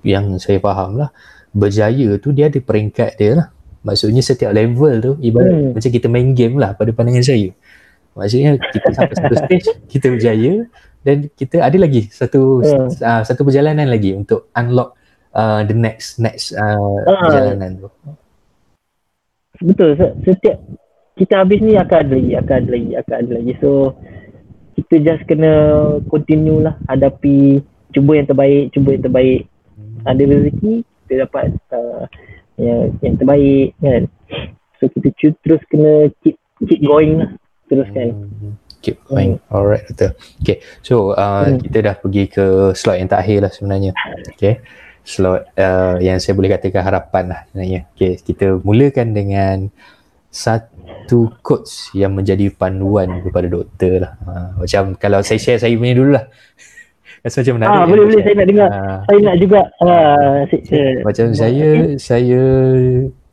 [SPEAKER 1] yang saya faham lah berjaya tu dia ada peringkat dia lah maksudnya setiap level tu ibarat
[SPEAKER 2] Hmm.
[SPEAKER 1] macam kita main game lah pada pandangan saya maksudnya kita sampai satu *laughs* stage kita berjaya dan kita ada lagi satu
[SPEAKER 2] Hmm.
[SPEAKER 1] uh, satu perjalanan lagi untuk unlock uh, the next next uh,
[SPEAKER 2] Ah.
[SPEAKER 1] perjalanan tu
[SPEAKER 2] Betul. Se- Setiap kita habis ni akan ada lagi, akan ada lagi, akan ada lagi. So kita just kena continue lah hadapi cuba yang terbaik, cuba yang terbaik. Ada rezeki kita dapat uh, yang yang terbaik kan. So kita cu- terus kena keep keep going lah. Teruskan.
[SPEAKER 1] Hmm. Keep going. Alright, betul. Okay, so uh,
[SPEAKER 2] Hmm.
[SPEAKER 1] kita dah pergi ke slot yang terakhir lah sebenarnya. Okay, slot uh, yang saya boleh katakan harapan lah sebenarnya. Okay, kita mulakan dengan satu quotes yang menjadi panduan kepada doktor lah. Uh, macam kalau saya share saya punya dulu lah. *laughs* Rasa macam menarik.
[SPEAKER 2] Ah,
[SPEAKER 1] kan
[SPEAKER 2] boleh boleh saya nak dengar.
[SPEAKER 1] Ah,
[SPEAKER 2] Saya nak juga uh, si- uh,
[SPEAKER 1] macam saya saya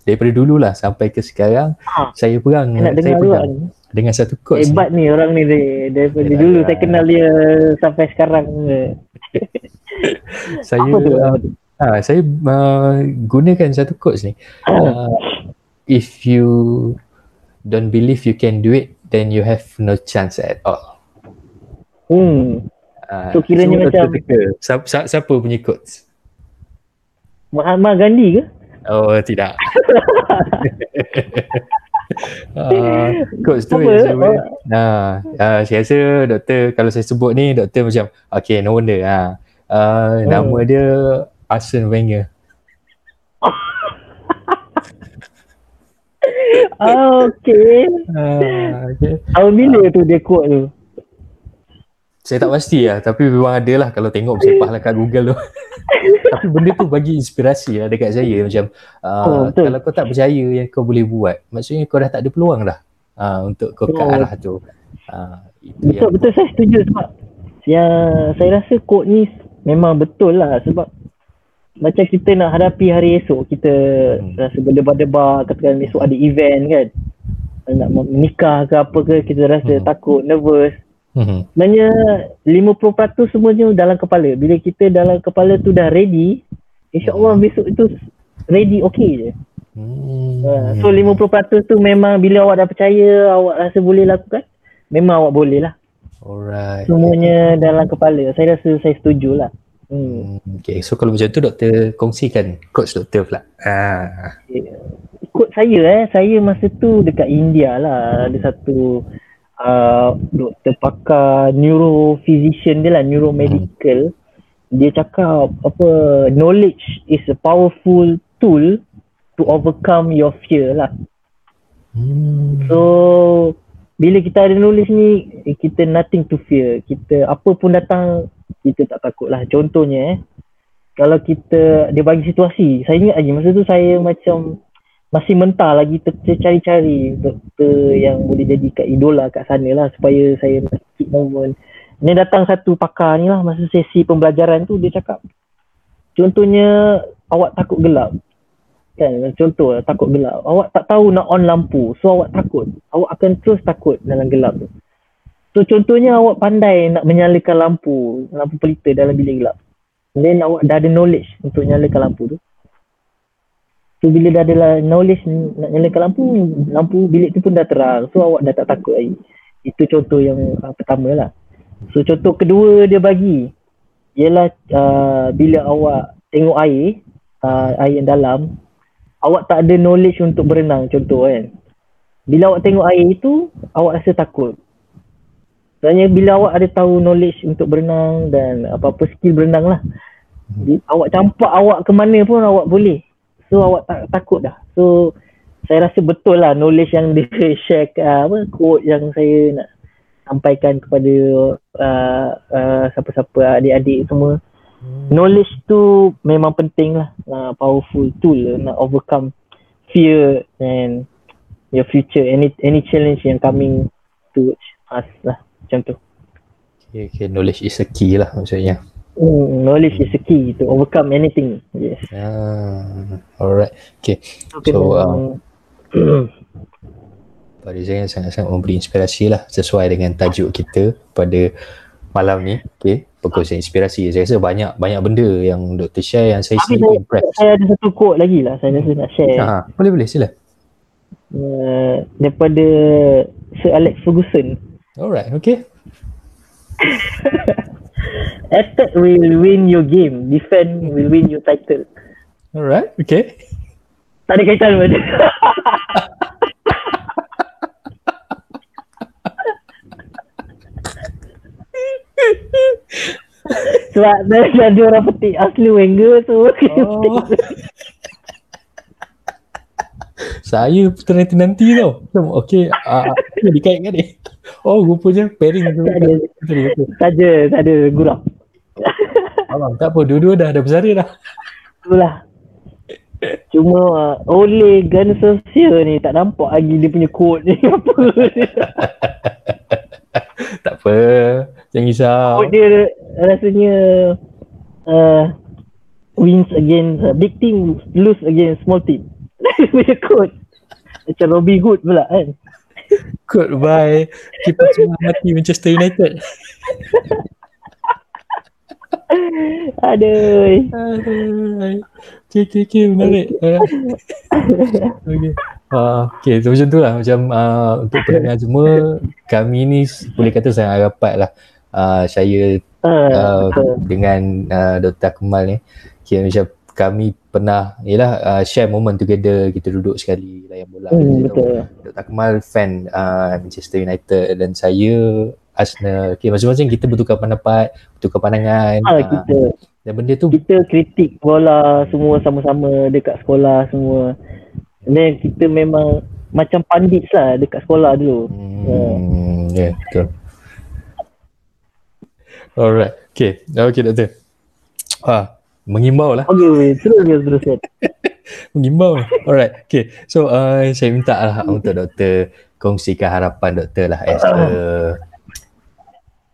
[SPEAKER 1] daripada dulu lah sampai ke sekarang
[SPEAKER 2] Ah.
[SPEAKER 1] saya perang
[SPEAKER 2] saya nak
[SPEAKER 1] saya
[SPEAKER 2] dengar juga.
[SPEAKER 1] pegang dengan satu quotes
[SPEAKER 2] Hebat ni orang ni dari- daripada
[SPEAKER 1] Yalah.
[SPEAKER 2] dulu saya kenal dia sampai sekarang. *laughs*
[SPEAKER 1] saya
[SPEAKER 2] tu?
[SPEAKER 1] uh, ha, saya uh, gunakan satu quotes ni uh, if you don't believe you can do it then you have no chance at all
[SPEAKER 2] Hmm.
[SPEAKER 1] uh,
[SPEAKER 2] So, kiranya macam-
[SPEAKER 1] siapa, siapa, siapa punya quotes
[SPEAKER 2] Mahatma Gandhi ke?
[SPEAKER 1] oh tidak *laughs* uh, tu
[SPEAKER 2] Apa?
[SPEAKER 1] yang saya boleh Nah, uh, saya rasa doktor kalau saya sebut ni doktor macam okay no wonder ha. Uh,
[SPEAKER 2] Hmm.
[SPEAKER 1] nama dia Arsene Wenger. *laughs*
[SPEAKER 2] Ah, okay.
[SPEAKER 1] Uh, okay.
[SPEAKER 2] Tahun bila tu dia quote tu?
[SPEAKER 1] Saya tak pasti lah tapi memang ada lah kalau tengok sepah lah kat Google tu. *laughs* tapi benda tu bagi inspirasi lah dekat saya macam uh,
[SPEAKER 2] Oh, betul.
[SPEAKER 1] kalau kau tak percaya yang kau boleh buat maksudnya kau dah tak ada peluang dah uh, untuk kau ke
[SPEAKER 2] Oh.
[SPEAKER 1] arah tu. Uh, itu
[SPEAKER 2] Betul, betul saya setuju sebab yang saya rasa quote ni memang betul lah sebab macam kita nak hadapi hari esok kita
[SPEAKER 1] Hmm.
[SPEAKER 2] rasa berdebar-debar katakan esok ada event kan nak menikah ke apa ke kita rasa
[SPEAKER 1] Hmm.
[SPEAKER 2] takut, nervous
[SPEAKER 1] Mhm.
[SPEAKER 2] sebenarnya 50% semuanya dalam kepala bila kita dalam kepala tu dah ready insyaAllah besok itu ready okay je
[SPEAKER 1] Hmm.
[SPEAKER 2] Uh, so 50% tu memang bila awak dah percaya awak rasa boleh lakukan memang awak boleh lah
[SPEAKER 1] Alright.
[SPEAKER 2] semuanya dalam kepala saya rasa saya setuju lah hmm.
[SPEAKER 1] Hmm, Okay, so kalau macam tu doktor kongsikan coach doktor pula. Ah.
[SPEAKER 2] ikut saya eh saya masa tu dekat India lah ada satu uh, doktor pakar neurophysician dia lah neuromedical dia cakap apa knowledge is a powerful tool to overcome your fear lah
[SPEAKER 1] Hmm.
[SPEAKER 2] So bila kita ada knowledge ni eh, kita nothing to fear. Kita apa pun datang kita tak takut lah. Contohnya eh kalau kita dia bagi situasi. Saya ingat lagi masa tu saya macam masih mentah lagi ter- tercari-cari doktor yang boleh jadi kat idola kat sana lah supaya saya keep moment. Ni datang satu pakar ni lah masa sesi pembelajaran tu dia cakap contohnya awak takut gelap kan contoh takut gelap awak tak tahu nak on lampu so awak takut awak akan terus takut dalam gelap tu so contohnya awak pandai nak menyalakan lampu lampu pelita dalam bilik gelap. Then awak dah ada knowledge untuk nyalakan lampu tu. So bila dah ada lah knowledge nak nyalakan lampu lampu bilik tu pun dah terang. So awak dah tak takut lagi. Itu contoh yang uh, pertama lah. So contoh kedua dia bagi ialah uh, bila awak tengok air uh, air yang dalam, awak tak ada knowledge untuk berenang contoh kan. Bila awak tengok air itu, awak rasa takut. Sebenarnya bila awak ada tahu knowledge untuk berenang dan apa-apa skill berenang lah. Di, awak campak awak ke mana pun awak boleh. So awak tak takut dah. So saya rasa betul lah knowledge yang dia *laughs* share uh, apa quote yang saya nak sampaikan kepada uh, uh, siapa-siapa adik-adik semua. Hmm. Knowledge tu memang penting lah. Uh, powerful tool lah nak overcome fear and your future any any challenge yang coming towards us lah macam tu.
[SPEAKER 1] Okay, okay. knowledge is a key lah maksudnya.
[SPEAKER 2] Mm, knowledge is a key to overcome anything. Yes.
[SPEAKER 1] Ah, alright. Okay. Okay. So, um, *clears throat* pada saya sangat-sangat memberi inspirasi lah sesuai dengan tajuk kita pada malam ni. Okay. Perkongsian inspirasi. Saya rasa banyak banyak benda yang Dr. share yang saya sendiri
[SPEAKER 2] impress. Saya ada satu quote lagi lah. Saya rasa nak share.
[SPEAKER 1] Ha, boleh boleh sila.
[SPEAKER 2] Uh, daripada Sir Alex Ferguson.
[SPEAKER 1] Alright, okay. *laughs*
[SPEAKER 2] Attack will win your game. Defend will win your title.
[SPEAKER 1] Alright, okay.
[SPEAKER 2] Tak ada kaitan pun. *laughs* Sebab dah ada orang petik asli Wenger tu. Oh.
[SPEAKER 1] Saya nanti-nanti tau. Okay, uh, dikaitkan ni. Oh, rupanya pairing tu. Tak ada.
[SPEAKER 2] Tak ada, tak ada gurau.
[SPEAKER 1] Abang, tak apa. Dua-dua dah ada bersara dah.
[SPEAKER 2] Itulah. Cuma uh, oleh Gun Sosial ni tak nampak lagi dia punya quote ni *laughs* apa.
[SPEAKER 1] tak apa. Jangan risau.
[SPEAKER 2] Quote dia rasanya uh, wins against uh, big team, lose against small team. *laughs* Dia punya quote. Macam Robby Hood pula kan.
[SPEAKER 1] Quote by Keeper semua mati Manchester United.
[SPEAKER 2] Aduh.
[SPEAKER 1] Aduh. Okay, okay, okay. Menarik. *laughs* okay. Uh, okay, so macam tu lah. Macam uh, untuk pendengar semua, kami ni boleh kata sangat rapat lah. Uh, saya uh, dengan uh, Dr. Kemal ni. Okay, macam kami pernah yalah uh, share moment together kita duduk sekali layan bola.
[SPEAKER 2] Hmm, betul.
[SPEAKER 1] Dr. Kamal fan uh, Manchester United. Dan saya Arsenal. Okay, masing-masing kita bertukar pendapat bertukar pandangan.
[SPEAKER 2] Ha, uh, kita.
[SPEAKER 1] Dan benda tu
[SPEAKER 2] kita kritik bola semua sama-sama dekat sekolah semua. Dan kita memang macam pandit lah dekat sekolah dulu.
[SPEAKER 1] Hmm, uh. yeah betul. Alright. Okay. Okay doktor. Ah mengimbau lah.
[SPEAKER 2] Okay, okay. terus terus terus.
[SPEAKER 1] Mengimbau. Alright, okay. So uh, saya minta lah untuk doktor kongsikan harapan doktor lah as a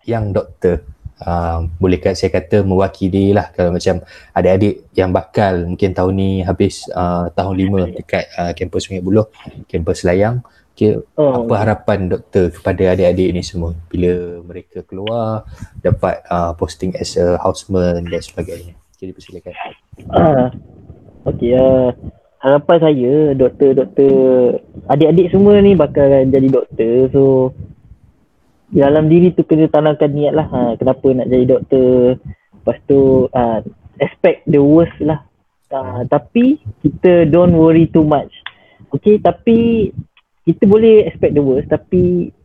[SPEAKER 1] yang doktor. Uh, boleh kat saya kata mewakili lah kalau macam adik-adik yang bakal mungkin tahun ni habis uh, tahun lima dekat uh, kampus Sungai Buloh, kampus Layang. Okay, oh, apa harapan doktor kepada adik-adik ni semua bila mereka keluar dapat uh, posting as a houseman dan sebagainya? Okay, dipersilakan.
[SPEAKER 2] Okay, uh, harapan saya doktor-doktor, adik-adik semua ni bakal jadi doktor. So, dalam diri tu kena tanamkan niat lah. Ha, kenapa nak jadi doktor. Lepas tu, uh, expect the worst lah. Uh, tapi, kita don't worry too much. Okay, tapi kita boleh expect the worst. Tapi,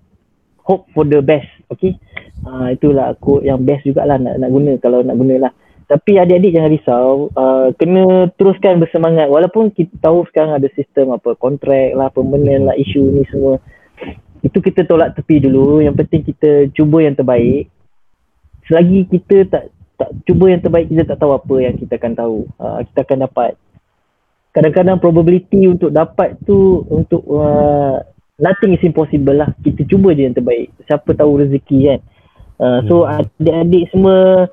[SPEAKER 2] hope for the best. Okay. Uh, itulah aku yang best jugalah nak, nak guna kalau nak guna lah. Tapi adik-adik jangan risau, uh, kena teruskan bersemangat walaupun kita tahu sekarang ada sistem apa kontrak lah, permanent lah, isu ni semua. Itu kita tolak tepi dulu, yang penting kita cuba yang terbaik. Selagi kita tak tak cuba yang terbaik, kita tak tahu apa yang kita akan tahu. Uh, kita akan dapat. Kadang-kadang probability untuk dapat tu untuk uh, nothing is impossible lah. Kita cuba je yang terbaik. Siapa tahu rezeki kan. Uh, so hmm. adik-adik semua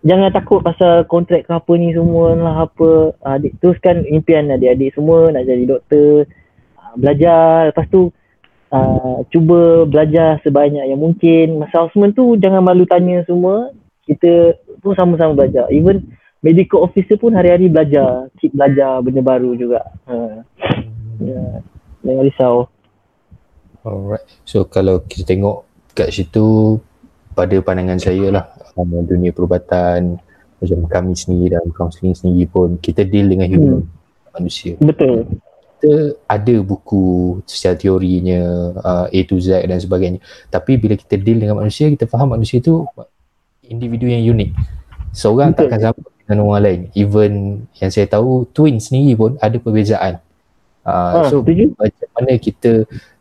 [SPEAKER 2] jangan takut pasal kontrak ke apa ni semua lah apa. Adik teruskan impian adik-adik semua nak jadi doktor uh, belajar. Lepas tu uh, cuba belajar sebanyak yang mungkin. Masa houseman tu jangan malu tanya semua. Kita pun sama-sama belajar. Even medical officer pun hari-hari belajar. Keep belajar benda baru juga. Uh, yeah. jangan risau.
[SPEAKER 1] Alright. So kalau kita tengok kat situ pada pandangan saya lah. Dunia perubatan macam kami sendiri dalam counselling sendiri pun kita deal dengan human hmm. manusia.
[SPEAKER 2] Betul.
[SPEAKER 1] Kita ada buku secara teorinya uh, A to Z dan sebagainya. Tapi bila kita deal dengan manusia kita faham manusia tu individu yang unik. Seorang Betul. takkan sama dengan orang lain. Even yang saya tahu twin sendiri pun ada perbezaan uh, ha, so setuju? macam mana kita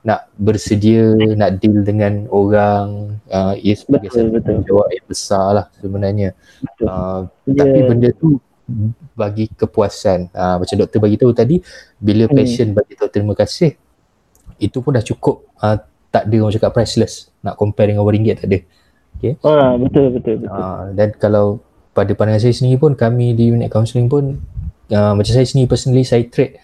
[SPEAKER 1] nak bersedia nak deal dengan orang uh, ia sebagai betul, satu tanggungjawab yang besar lah sebenarnya uh, yeah. tapi benda tu bagi kepuasan uh, macam doktor bagi tahu tadi bila hmm. patient bagi tahu terima kasih itu pun dah cukup uh, tak ada orang cakap priceless nak compare dengan RM1 tak ada okay.
[SPEAKER 2] ah, betul betul betul uh,
[SPEAKER 1] dan kalau pada pandangan saya sendiri pun kami di unit counselling pun uh, macam saya sendiri personally saya trade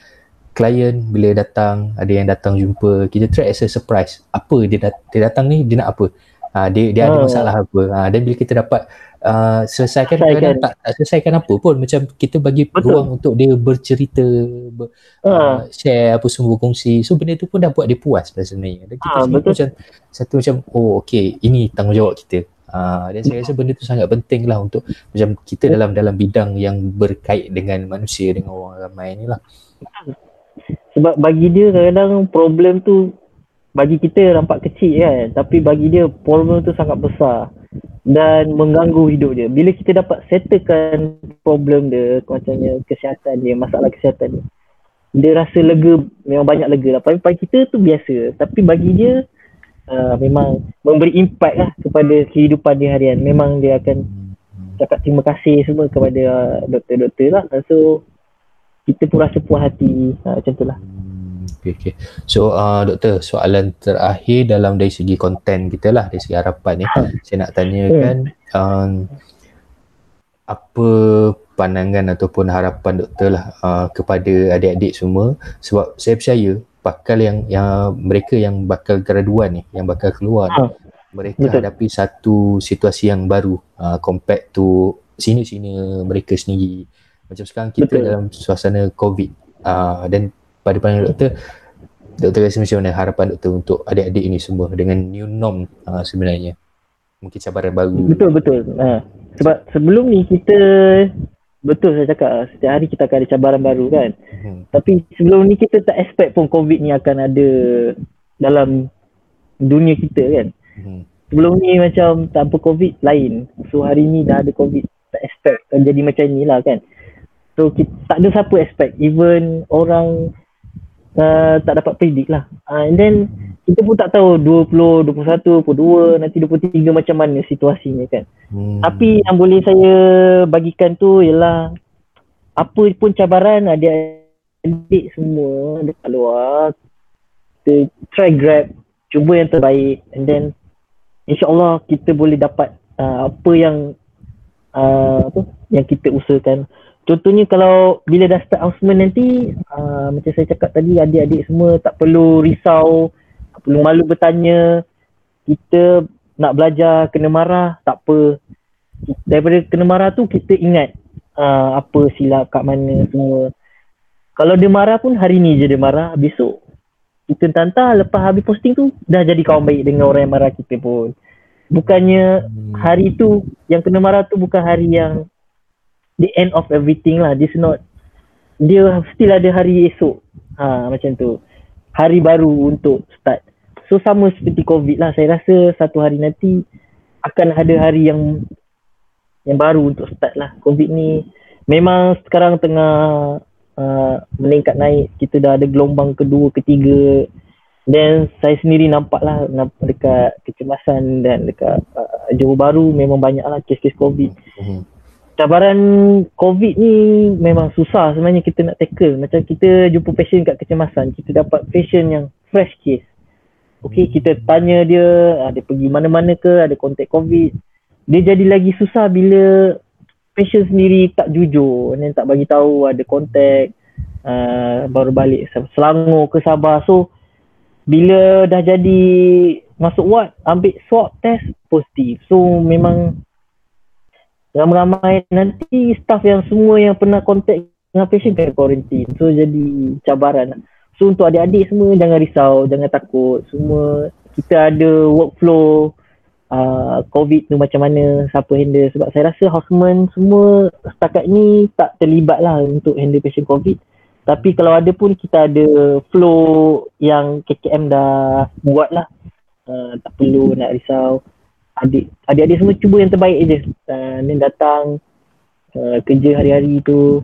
[SPEAKER 1] klien bila datang ada yang datang jumpa kita trade as a surprise. Apa dia, dat- dia datang ni dia nak apa? Uh, dia, dia oh. ada masalah apa? Uh, dan bila kita dapat uh, selesaikan kadang tak, tak selesaikan apa pun macam kita bagi Betul. ruang untuk dia bercerita ber, uh. Uh, share apa semua berkongsi. So benda tu pun dah buat dia puas sebenarnya. Dan kita uh, macam satu macam oh okay ini tanggungjawab kita. Uh, dan saya rasa benda tu sangat penting lah untuk macam kita dalam dalam bidang yang berkait dengan manusia dengan orang ramai ni lah
[SPEAKER 2] sebab bagi dia kadang-kadang problem tu bagi kita nampak kecil kan tapi bagi dia problem tu sangat besar dan mengganggu hidup dia. Bila kita dapat settlekan problem dia, macamnya kesihatan dia, masalah kesihatan dia, dia rasa lega, memang banyak lega lah. Bagi kita tu biasa. Tapi bagi dia, uh, memang memberi impact lah kepada kehidupan dia harian. Memang dia akan cakap terima kasih semua kepada uh, doktor-doktor lah. So, kita pun rasa puas hati uh, macam tu lah.
[SPEAKER 1] Okay, okay. So uh, doktor, soalan terakhir dalam dari segi konten kita lah, dari segi harapan ni. Ha. Saya nak tanyakan hmm. um, apa pandangan ataupun harapan doktor lah uh, kepada adik-adik semua sebab saya percaya bakal yang yang mereka yang bakal graduan ni, yang bakal keluar ni, ha. mereka Betul. hadapi satu situasi yang baru uh, compared to sini-sini mereka sendiri. Macam sekarang kita Betul. dalam suasana COVID uh, dan pada pandangan doktor doktor rasa macam mana harapan doktor untuk adik-adik ini semua dengan new norm uh, sebenarnya mungkin cabaran baru
[SPEAKER 2] betul betul ha. sebab sebelum ni kita betul saya cakap setiap hari kita akan ada cabaran baru kan hmm. tapi sebelum ni kita tak expect pun covid ni akan ada dalam dunia kita kan hmm. sebelum ni macam tanpa covid lain so hari ni dah ada covid tak expect akan jadi macam ni lah kan so kita, tak ada siapa expect even orang uh, tak dapat predict lah. Uh, and then kita pun tak tahu 20, 21, 22, nanti 23 macam mana situasinya kan. Hmm. Tapi yang boleh saya bagikan tu ialah apa pun cabaran adik-adik semua dekat luar kita try grab cuba yang terbaik and then insyaallah kita boleh dapat uh, apa yang uh, apa yang kita usahakan contohnya kalau bila dah start announcement nanti uh, macam saya cakap tadi adik-adik semua tak perlu risau tak perlu malu bertanya. Kita nak belajar kena marah tak apa. Daripada kena marah tu kita ingat uh, apa silap kat mana semua. Kalau dia marah pun hari ni je dia marah besok kita tantah lepas habis posting tu dah jadi kawan baik dengan orang yang marah kita pun. Bukannya hmm. hari tu yang kena marah tu bukan hari yang the end of everything lah. This not dia still ada hari esok. Ha macam tu. Hari baru untuk start. So sama seperti COVID lah. Saya rasa satu hari nanti akan ada hari yang yang baru untuk start lah. COVID ni memang sekarang tengah uh, meningkat naik. Kita dah ada gelombang kedua, ketiga. Dan saya sendiri nampak lah dekat kecemasan dan dekat uh, Johor Baru memang banyak lah kes-kes COVID. Mm-hmm cabaran COVID ni memang susah sebenarnya kita nak tackle. Macam kita jumpa patient kat kecemasan, kita dapat patient yang fresh case. Okay, kita tanya dia, ada pergi mana-mana ke, ada kontak COVID. Dia jadi lagi susah bila patient sendiri tak jujur dan tak bagi tahu ada kontak uh, baru balik Selangor ke Sabah. So, bila dah jadi masuk ward, ambil swab test positif. So, memang ramai-ramai nanti staff yang semua yang pernah kontak dengan patient kena quarantine. So jadi cabaran. So untuk adik-adik semua jangan risau, jangan takut. Semua kita ada workflow uh, COVID tu macam mana, siapa handle. Sebab saya rasa houseman semua setakat ni tak terlibat lah untuk handle patient COVID. Tapi kalau ada pun kita ada flow yang KKM dah buat lah. Uh, tak perlu nak risau. Adik, adik-adik semua cuba yang terbaik je. Uh, then datang uh, kerja hari-hari tu.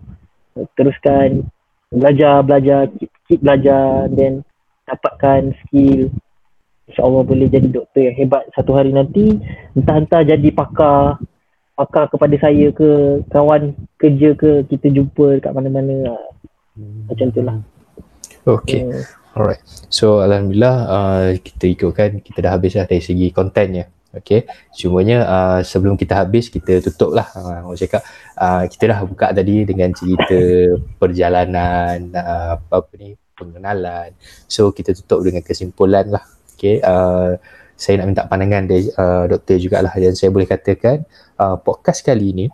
[SPEAKER 2] Uh, teruskan belajar, belajar, keep, keep belajar. Then dapatkan skill InsyaAllah boleh jadi doktor yang hebat satu hari nanti Entah-entah jadi pakar Pakar kepada saya ke Kawan kerja ke Kita jumpa dekat mana-mana Macam tu lah
[SPEAKER 1] Okay hmm. Alright So Alhamdulillah uh, Kita ikutkan Kita dah habis lah dari segi kontennya Okay Cumanya uh, sebelum kita habis Kita tutup lah uh, Orang cakap. Uh, Kita dah buka tadi dengan cerita Perjalanan uh, Apa ni Pengenalan. So kita tutup dengan kesimpulan lah. Okay, uh, saya nak minta pandangan dari uh, doktor jugalah. Dan saya boleh katakan uh, podcast kali ini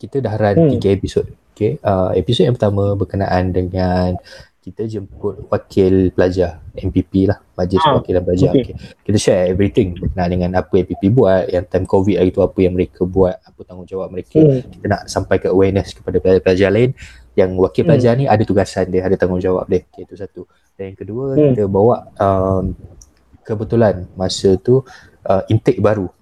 [SPEAKER 1] kita dah run hmm. tiga episod. Okay, uh, episod yang pertama berkenaan dengan kita jemput wakil pelajar MPP lah majlis ah, wakilan pelajar okay. okay. kita share everything berkenaan dengan apa MPP buat yang time covid hari tu apa yang mereka buat apa tanggungjawab mereka hmm. kita nak sampai ke awareness kepada pelajar-pelajar lain yang wakil hmm. pelajar ni ada tugasan dia ada tanggungjawab dia okay, itu satu dan yang kedua hmm. kita bawa um, kebetulan masa tu uh, intake baru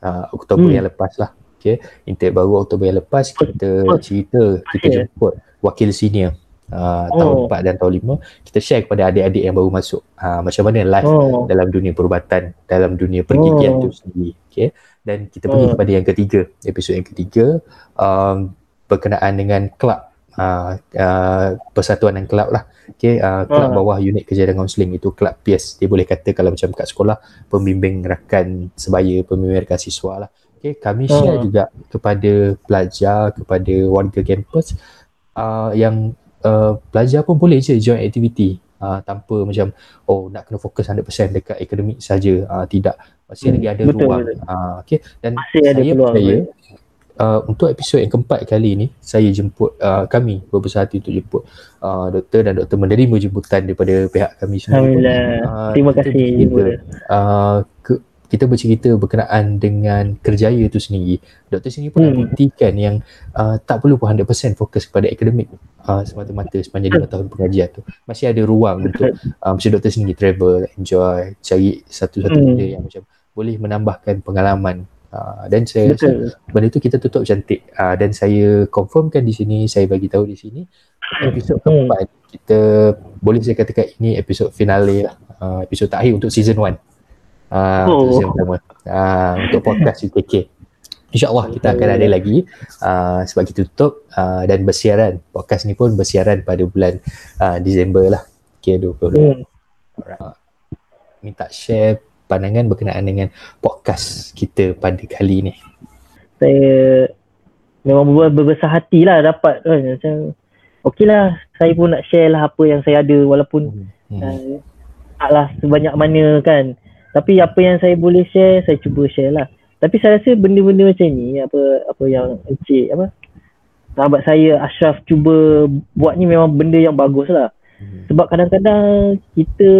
[SPEAKER 1] uh, Oktober hmm. yang lepas lah okay. intake baru Oktober yang lepas kita cerita kita okay. jemput wakil senior uh, oh. tahun 4 dan tahun 5 kita share kepada adik-adik yang baru masuk uh, macam mana life oh. dalam dunia perubatan dalam dunia pergigian oh. tu sendiri okay. dan kita pergi oh. kepada yang ketiga episod yang ketiga um, berkenaan dengan kelab uh, uh, persatuan dan kelab lah okay, uh, kelab uh. bawah unit kerja dan kaunseling itu kelab peers dia boleh kata kalau macam kat sekolah pembimbing rakan sebaya pembimbing rakan siswa lah okay, kami uh. share juga kepada pelajar kepada warga kampus uh, yang uh, pelajar pun boleh je join activity uh, tanpa macam oh nak kena fokus 100% dekat akademik saja uh, tidak masih hmm, lagi ada betul, ruang betul. Uh, okay. dan masih saya percaya uh, untuk episod yang keempat kali ni saya jemput uh, kami berbesar hati untuk jemput uh, doktor dan doktor menerima jemputan daripada pihak kami
[SPEAKER 2] semua. Alhamdulillah. Uh, Terima kasih. Kita,
[SPEAKER 1] uh, kita bercerita berkenaan dengan kerjaya itu sendiri. Doktor sendiri pun hmm. buktikan yang uh, tak perlu pun 100% fokus kepada akademik uh, semata-mata sepanjang 5 tahun pengajian tu. Masih ada ruang untuk uh, macam doktor sendiri travel, enjoy, cari satu-satu hmm. benda yang macam boleh menambahkan pengalaman Uh, dan saya Betul. rasa benda tu kita tutup cantik uh, dan saya confirmkan di sini saya bagi tahu di sini episod hmm. keempat kita boleh saya katakan ini episod finale lah uh, episod terakhir untuk season 1 uh, oh. season pertama uh, untuk podcast UKK InsyaAllah kita akan ada lagi uh, sebab kita tutup uh, dan bersiaran podcast ni pun bersiaran pada bulan uh, Disember lah okay, 20 hmm. Alright. minta share pandangan berkenaan dengan podcast kita pada kali ni?
[SPEAKER 2] Saya memang berbesar hati lah dapat kan. Macam okey lah saya pun nak share lah apa yang saya ada walaupun hmm. uh, taklah sebanyak mana kan. Tapi apa yang saya boleh share saya cuba share lah. Tapi saya rasa benda-benda macam ni apa apa yang encik apa sahabat saya Ashraf cuba buat ni memang benda yang bagus lah. Hmm. Sebab kadang-kadang kita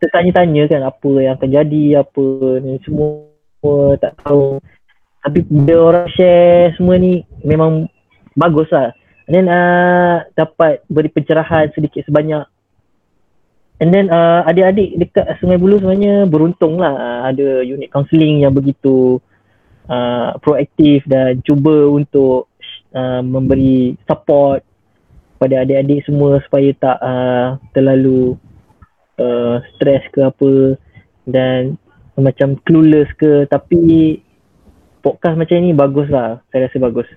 [SPEAKER 2] tertanya-tanya kan apa yang akan jadi apa ni semua tak tahu tapi bila orang share semua ni memang bagus lah and then uh, dapat beri pencerahan sedikit sebanyak and then uh, adik-adik dekat Sungai Buloh sebenarnya beruntung lah. Uh, ada unit counselling yang begitu uh, proaktif dan cuba untuk uh, memberi support pada adik-adik semua supaya tak uh, terlalu uh, stress ke apa dan macam clueless ke. Tapi podcast macam ni bagus lah. Saya rasa bagus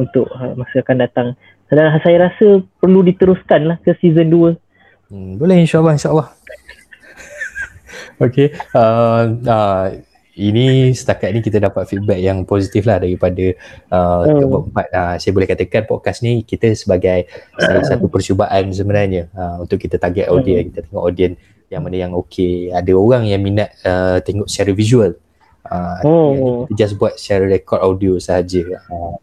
[SPEAKER 2] untuk uh, masa akan datang. Dan saya rasa perlu diteruskan lah ke season 2
[SPEAKER 1] hmm, boleh insyaAllah insyaAllah *laughs* Okay, uh, uh, ini setakat ni kita dapat feedback yang positif lah daripada uh, hmm. keempat. Uh, saya boleh katakan podcast ni kita sebagai salah satu *coughs* percubaan sebenarnya uh, untuk kita target audience, hmm. kita tengok audience yang mana yang okey. Ada orang yang minat uh, tengok secara visual. Uh, oh. Kita just buat secara record audio sahaja. Uh,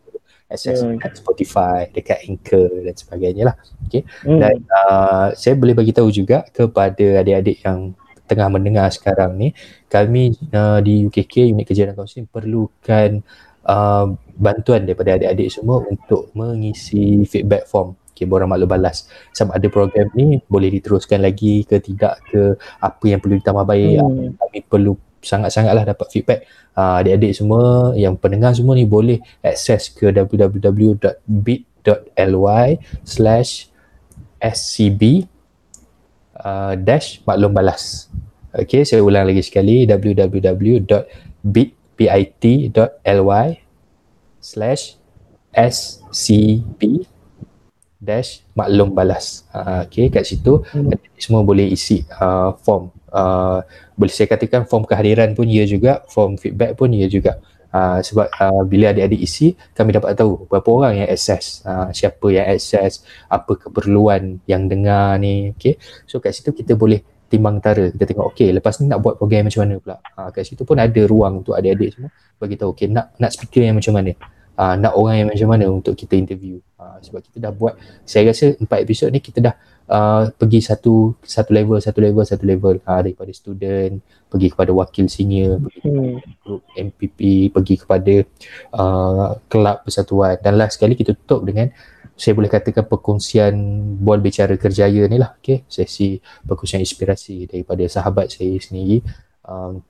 [SPEAKER 1] access hmm. dekat Spotify, dekat Anchor dan sebagainya lah. Okay. Hmm. Dan uh, saya boleh bagi tahu juga kepada adik-adik yang tengah mendengar sekarang ni, kami uh, di UKK Unit Kerja dan Kaunseling perlukan uh, bantuan daripada adik-adik semua untuk mengisi feedback form okay, borang maklum balas sama ada program ni boleh diteruskan lagi ke tidak ke apa yang perlu ditambah baik hmm. kami perlu sangat-sangatlah dapat feedback uh, adik-adik semua yang pendengar semua ni boleh akses ke www.bit.ly slash scb uh, dash maklum balas Okay, saya ulang lagi sekali www.bit.ly slash scb dash maklum balas. Uh, okay, kat situ hmm. semua boleh isi uh, form. Uh, boleh saya katakan form kehadiran pun ya juga, form feedback pun ya juga. Uh, sebab uh, bila adik-adik isi, kami dapat tahu berapa orang yang akses, uh, siapa yang akses, apa keperluan yang dengar ni. Okay. So kat situ kita boleh timbang tara. Kita tengok, okay, lepas ni nak buat program macam mana pula. Uh, kat situ pun ada ruang untuk adik-adik semua bagi tahu, okay, nak, nak speaker yang macam mana uh, nak orang yang macam mana untuk kita interview uh, sebab kita dah buat saya rasa empat episod ni kita dah uh, pergi satu satu level satu level satu level uh, daripada student pergi kepada wakil senior pergi kepada hmm. grup MPP pergi kepada uh, kelab persatuan dan last sekali kita tutup dengan saya boleh katakan perkongsian bual bicara kerjaya ni lah okay? sesi perkongsian inspirasi daripada sahabat saya sendiri um,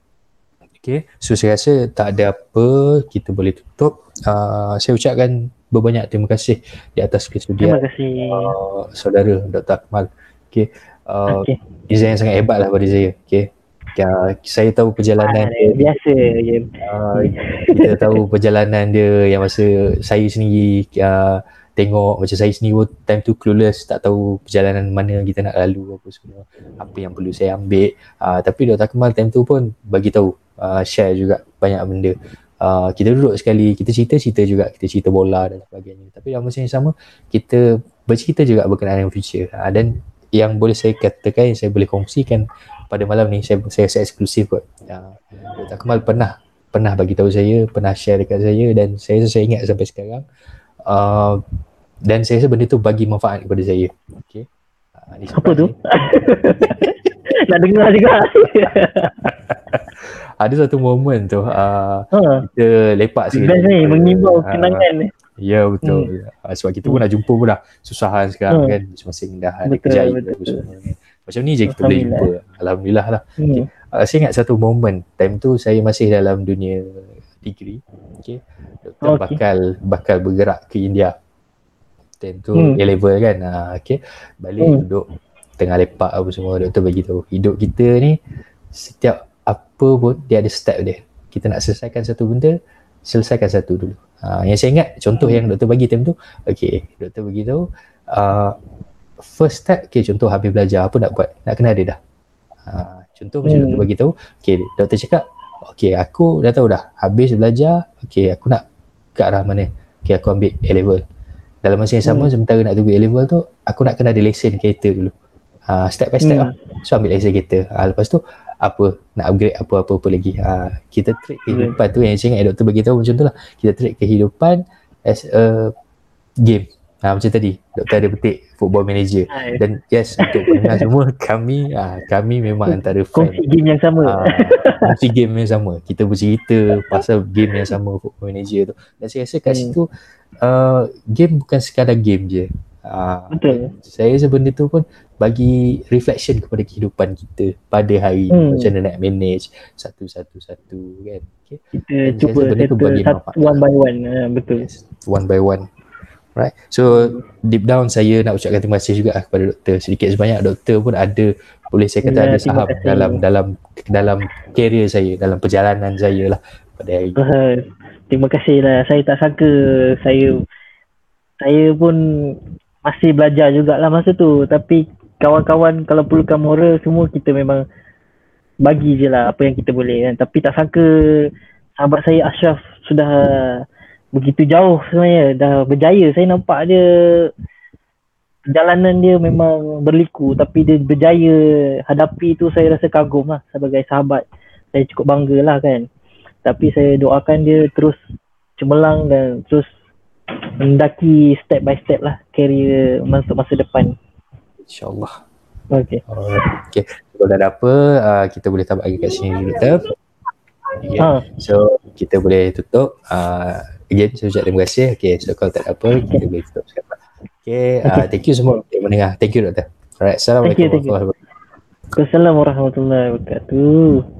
[SPEAKER 1] Okay, so saya rasa tak ada apa kita boleh tutup. Uh, saya ucapkan berbanyak terima kasih di atas kesudian
[SPEAKER 2] terima kasih. Uh,
[SPEAKER 1] saudara Dr. Akmal. Okay, uh, okay. Izan yang sangat hebat lah pada saya. Okay. Uh, saya tahu perjalanan
[SPEAKER 2] ah, dia. Biasa.
[SPEAKER 1] Uh, kita tahu perjalanan dia yang masa saya sendiri uh, tengok macam saya sendiri time tu clueless tak tahu perjalanan mana kita nak lalu apa semua. Apa yang perlu saya ambil. Uh, tapi Dr. Akmal time tu pun bagi tahu uh, share juga banyak benda. Uh, kita duduk sekali kita cerita-cerita juga kita cerita bola dan sebagainya. Tapi dalam masa yang sama kita bercerita juga berkenaan dengan future. Uh, dan yang boleh saya katakan yang saya boleh kongsikan pada malam ni saya saya rasa eksklusif kot. Uh, Dr. Kamal pernah pernah bagi tahu saya pernah share dekat saya dan saya saya ingat sampai sekarang. Uh, dan saya rasa benda tu bagi manfaat kepada saya okay.
[SPEAKER 2] Uh, apa tu? *laughs* nak dengar juga *laughs*
[SPEAKER 1] ada satu momen tu uh, ha. kita lepak sikit.
[SPEAKER 2] Best ni mengimbau uh, kenangan ni.
[SPEAKER 1] Ya betul. Hmm. Ya. Sebab kita pun nak jumpa pun dah susahan sekarang hmm. kan. Masing-masing dah ada kerja Macam ni je kita boleh jumpa. Alhamdulillah lah. Hmm. Okay. Uh, saya ingat satu momen time tu saya masih dalam dunia degree. Okay. Doktor okay. bakal bakal bergerak ke India. Time tu hmm. A-level kan. Uh, okay. Balik hmm. duduk tengah lepak apa semua doktor bagi tahu hidup kita ni setiap apa pun dia ada step dia. Kita nak selesaikan satu benda, selesaikan satu dulu. Ha, yang saya ingat contoh yang doktor bagi time tu, okay, doktor bagi tahu uh, first step, okay, contoh habis belajar, apa nak buat? Nak kena ada dah. Ha, contoh macam hmm. doktor bagi tahu, okay, doktor cakap, okay, aku dah tahu dah, habis belajar, okay, aku nak ke arah mana? Okay, aku ambil A-level. Dalam masa yang sama, hmm. sementara nak tunggu A-level tu, aku nak kena ada lesen kereta dulu. Uh, step by step hmm. lah. So ambil lesen kereta. Uh, lepas tu, apa nak upgrade apa-apa apa lagi ha, kita treat kehidupan hmm. tu yang saya ingat doktor bagi tahu macam tu lah kita treat kehidupan as a game ha, macam tadi doktor ada petik football manager dan yes untuk pendengar *laughs* semua kami ha, kami memang antara
[SPEAKER 2] fan kongsi game yang sama ha,
[SPEAKER 1] kongsi game yang sama kita bercerita pasal game yang sama football manager tu dan saya rasa kat hmm. situ uh, game bukan sekadar game je.
[SPEAKER 2] Ha, Betul.
[SPEAKER 1] Saya rasa benda tu pun bagi reflection kepada kehidupan kita pada hari hmm. macam mana nak manage satu-satu-satu kan?
[SPEAKER 2] Okay. kita cuba settle satu one by one. Uh, betul. Yes.
[SPEAKER 1] one by one. Right? So deep down saya nak ucapkan terima kasih juga kepada doktor. Sedikit sebanyak doktor pun ada boleh saya kata ya, ada saham dalam dalam dalam career saya dalam perjalanan saya lah pada hari
[SPEAKER 2] uh, terima kasih lah. Saya tak sangka saya saya pun masih belajar jugalah masa tu. Tapi kawan-kawan kalau perlukan moral semua kita memang bagi je lah apa yang kita boleh kan. Tapi tak sangka sahabat saya Ashraf sudah begitu jauh sebenarnya. Dah berjaya. Saya nampak dia perjalanan dia memang berliku. Tapi dia berjaya hadapi tu saya rasa kagum lah sebagai sahabat. Saya cukup bangga lah kan tapi saya doakan dia terus cemerlang dan terus mendaki step by step lah career untuk masa depan
[SPEAKER 1] InsyaAllah.
[SPEAKER 2] Okay.
[SPEAKER 1] Alright. Okay. Kalau tak ada apa, uh, kita boleh tamat lagi kat sini dulu, Tef. Okay.
[SPEAKER 2] Ha.
[SPEAKER 1] So, kita boleh tutup. Uh, again, saya ucap terima kasih. Okay, so kalau tak ada apa, kita boleh tutup sekarang. Okay, uh, thank you semua yang mendengar. Thank you, Doktor. Alright, Assalamualaikum warahmatullahi wabarakatuh.
[SPEAKER 2] Assalamualaikum warahmatullahi wabarakatuh.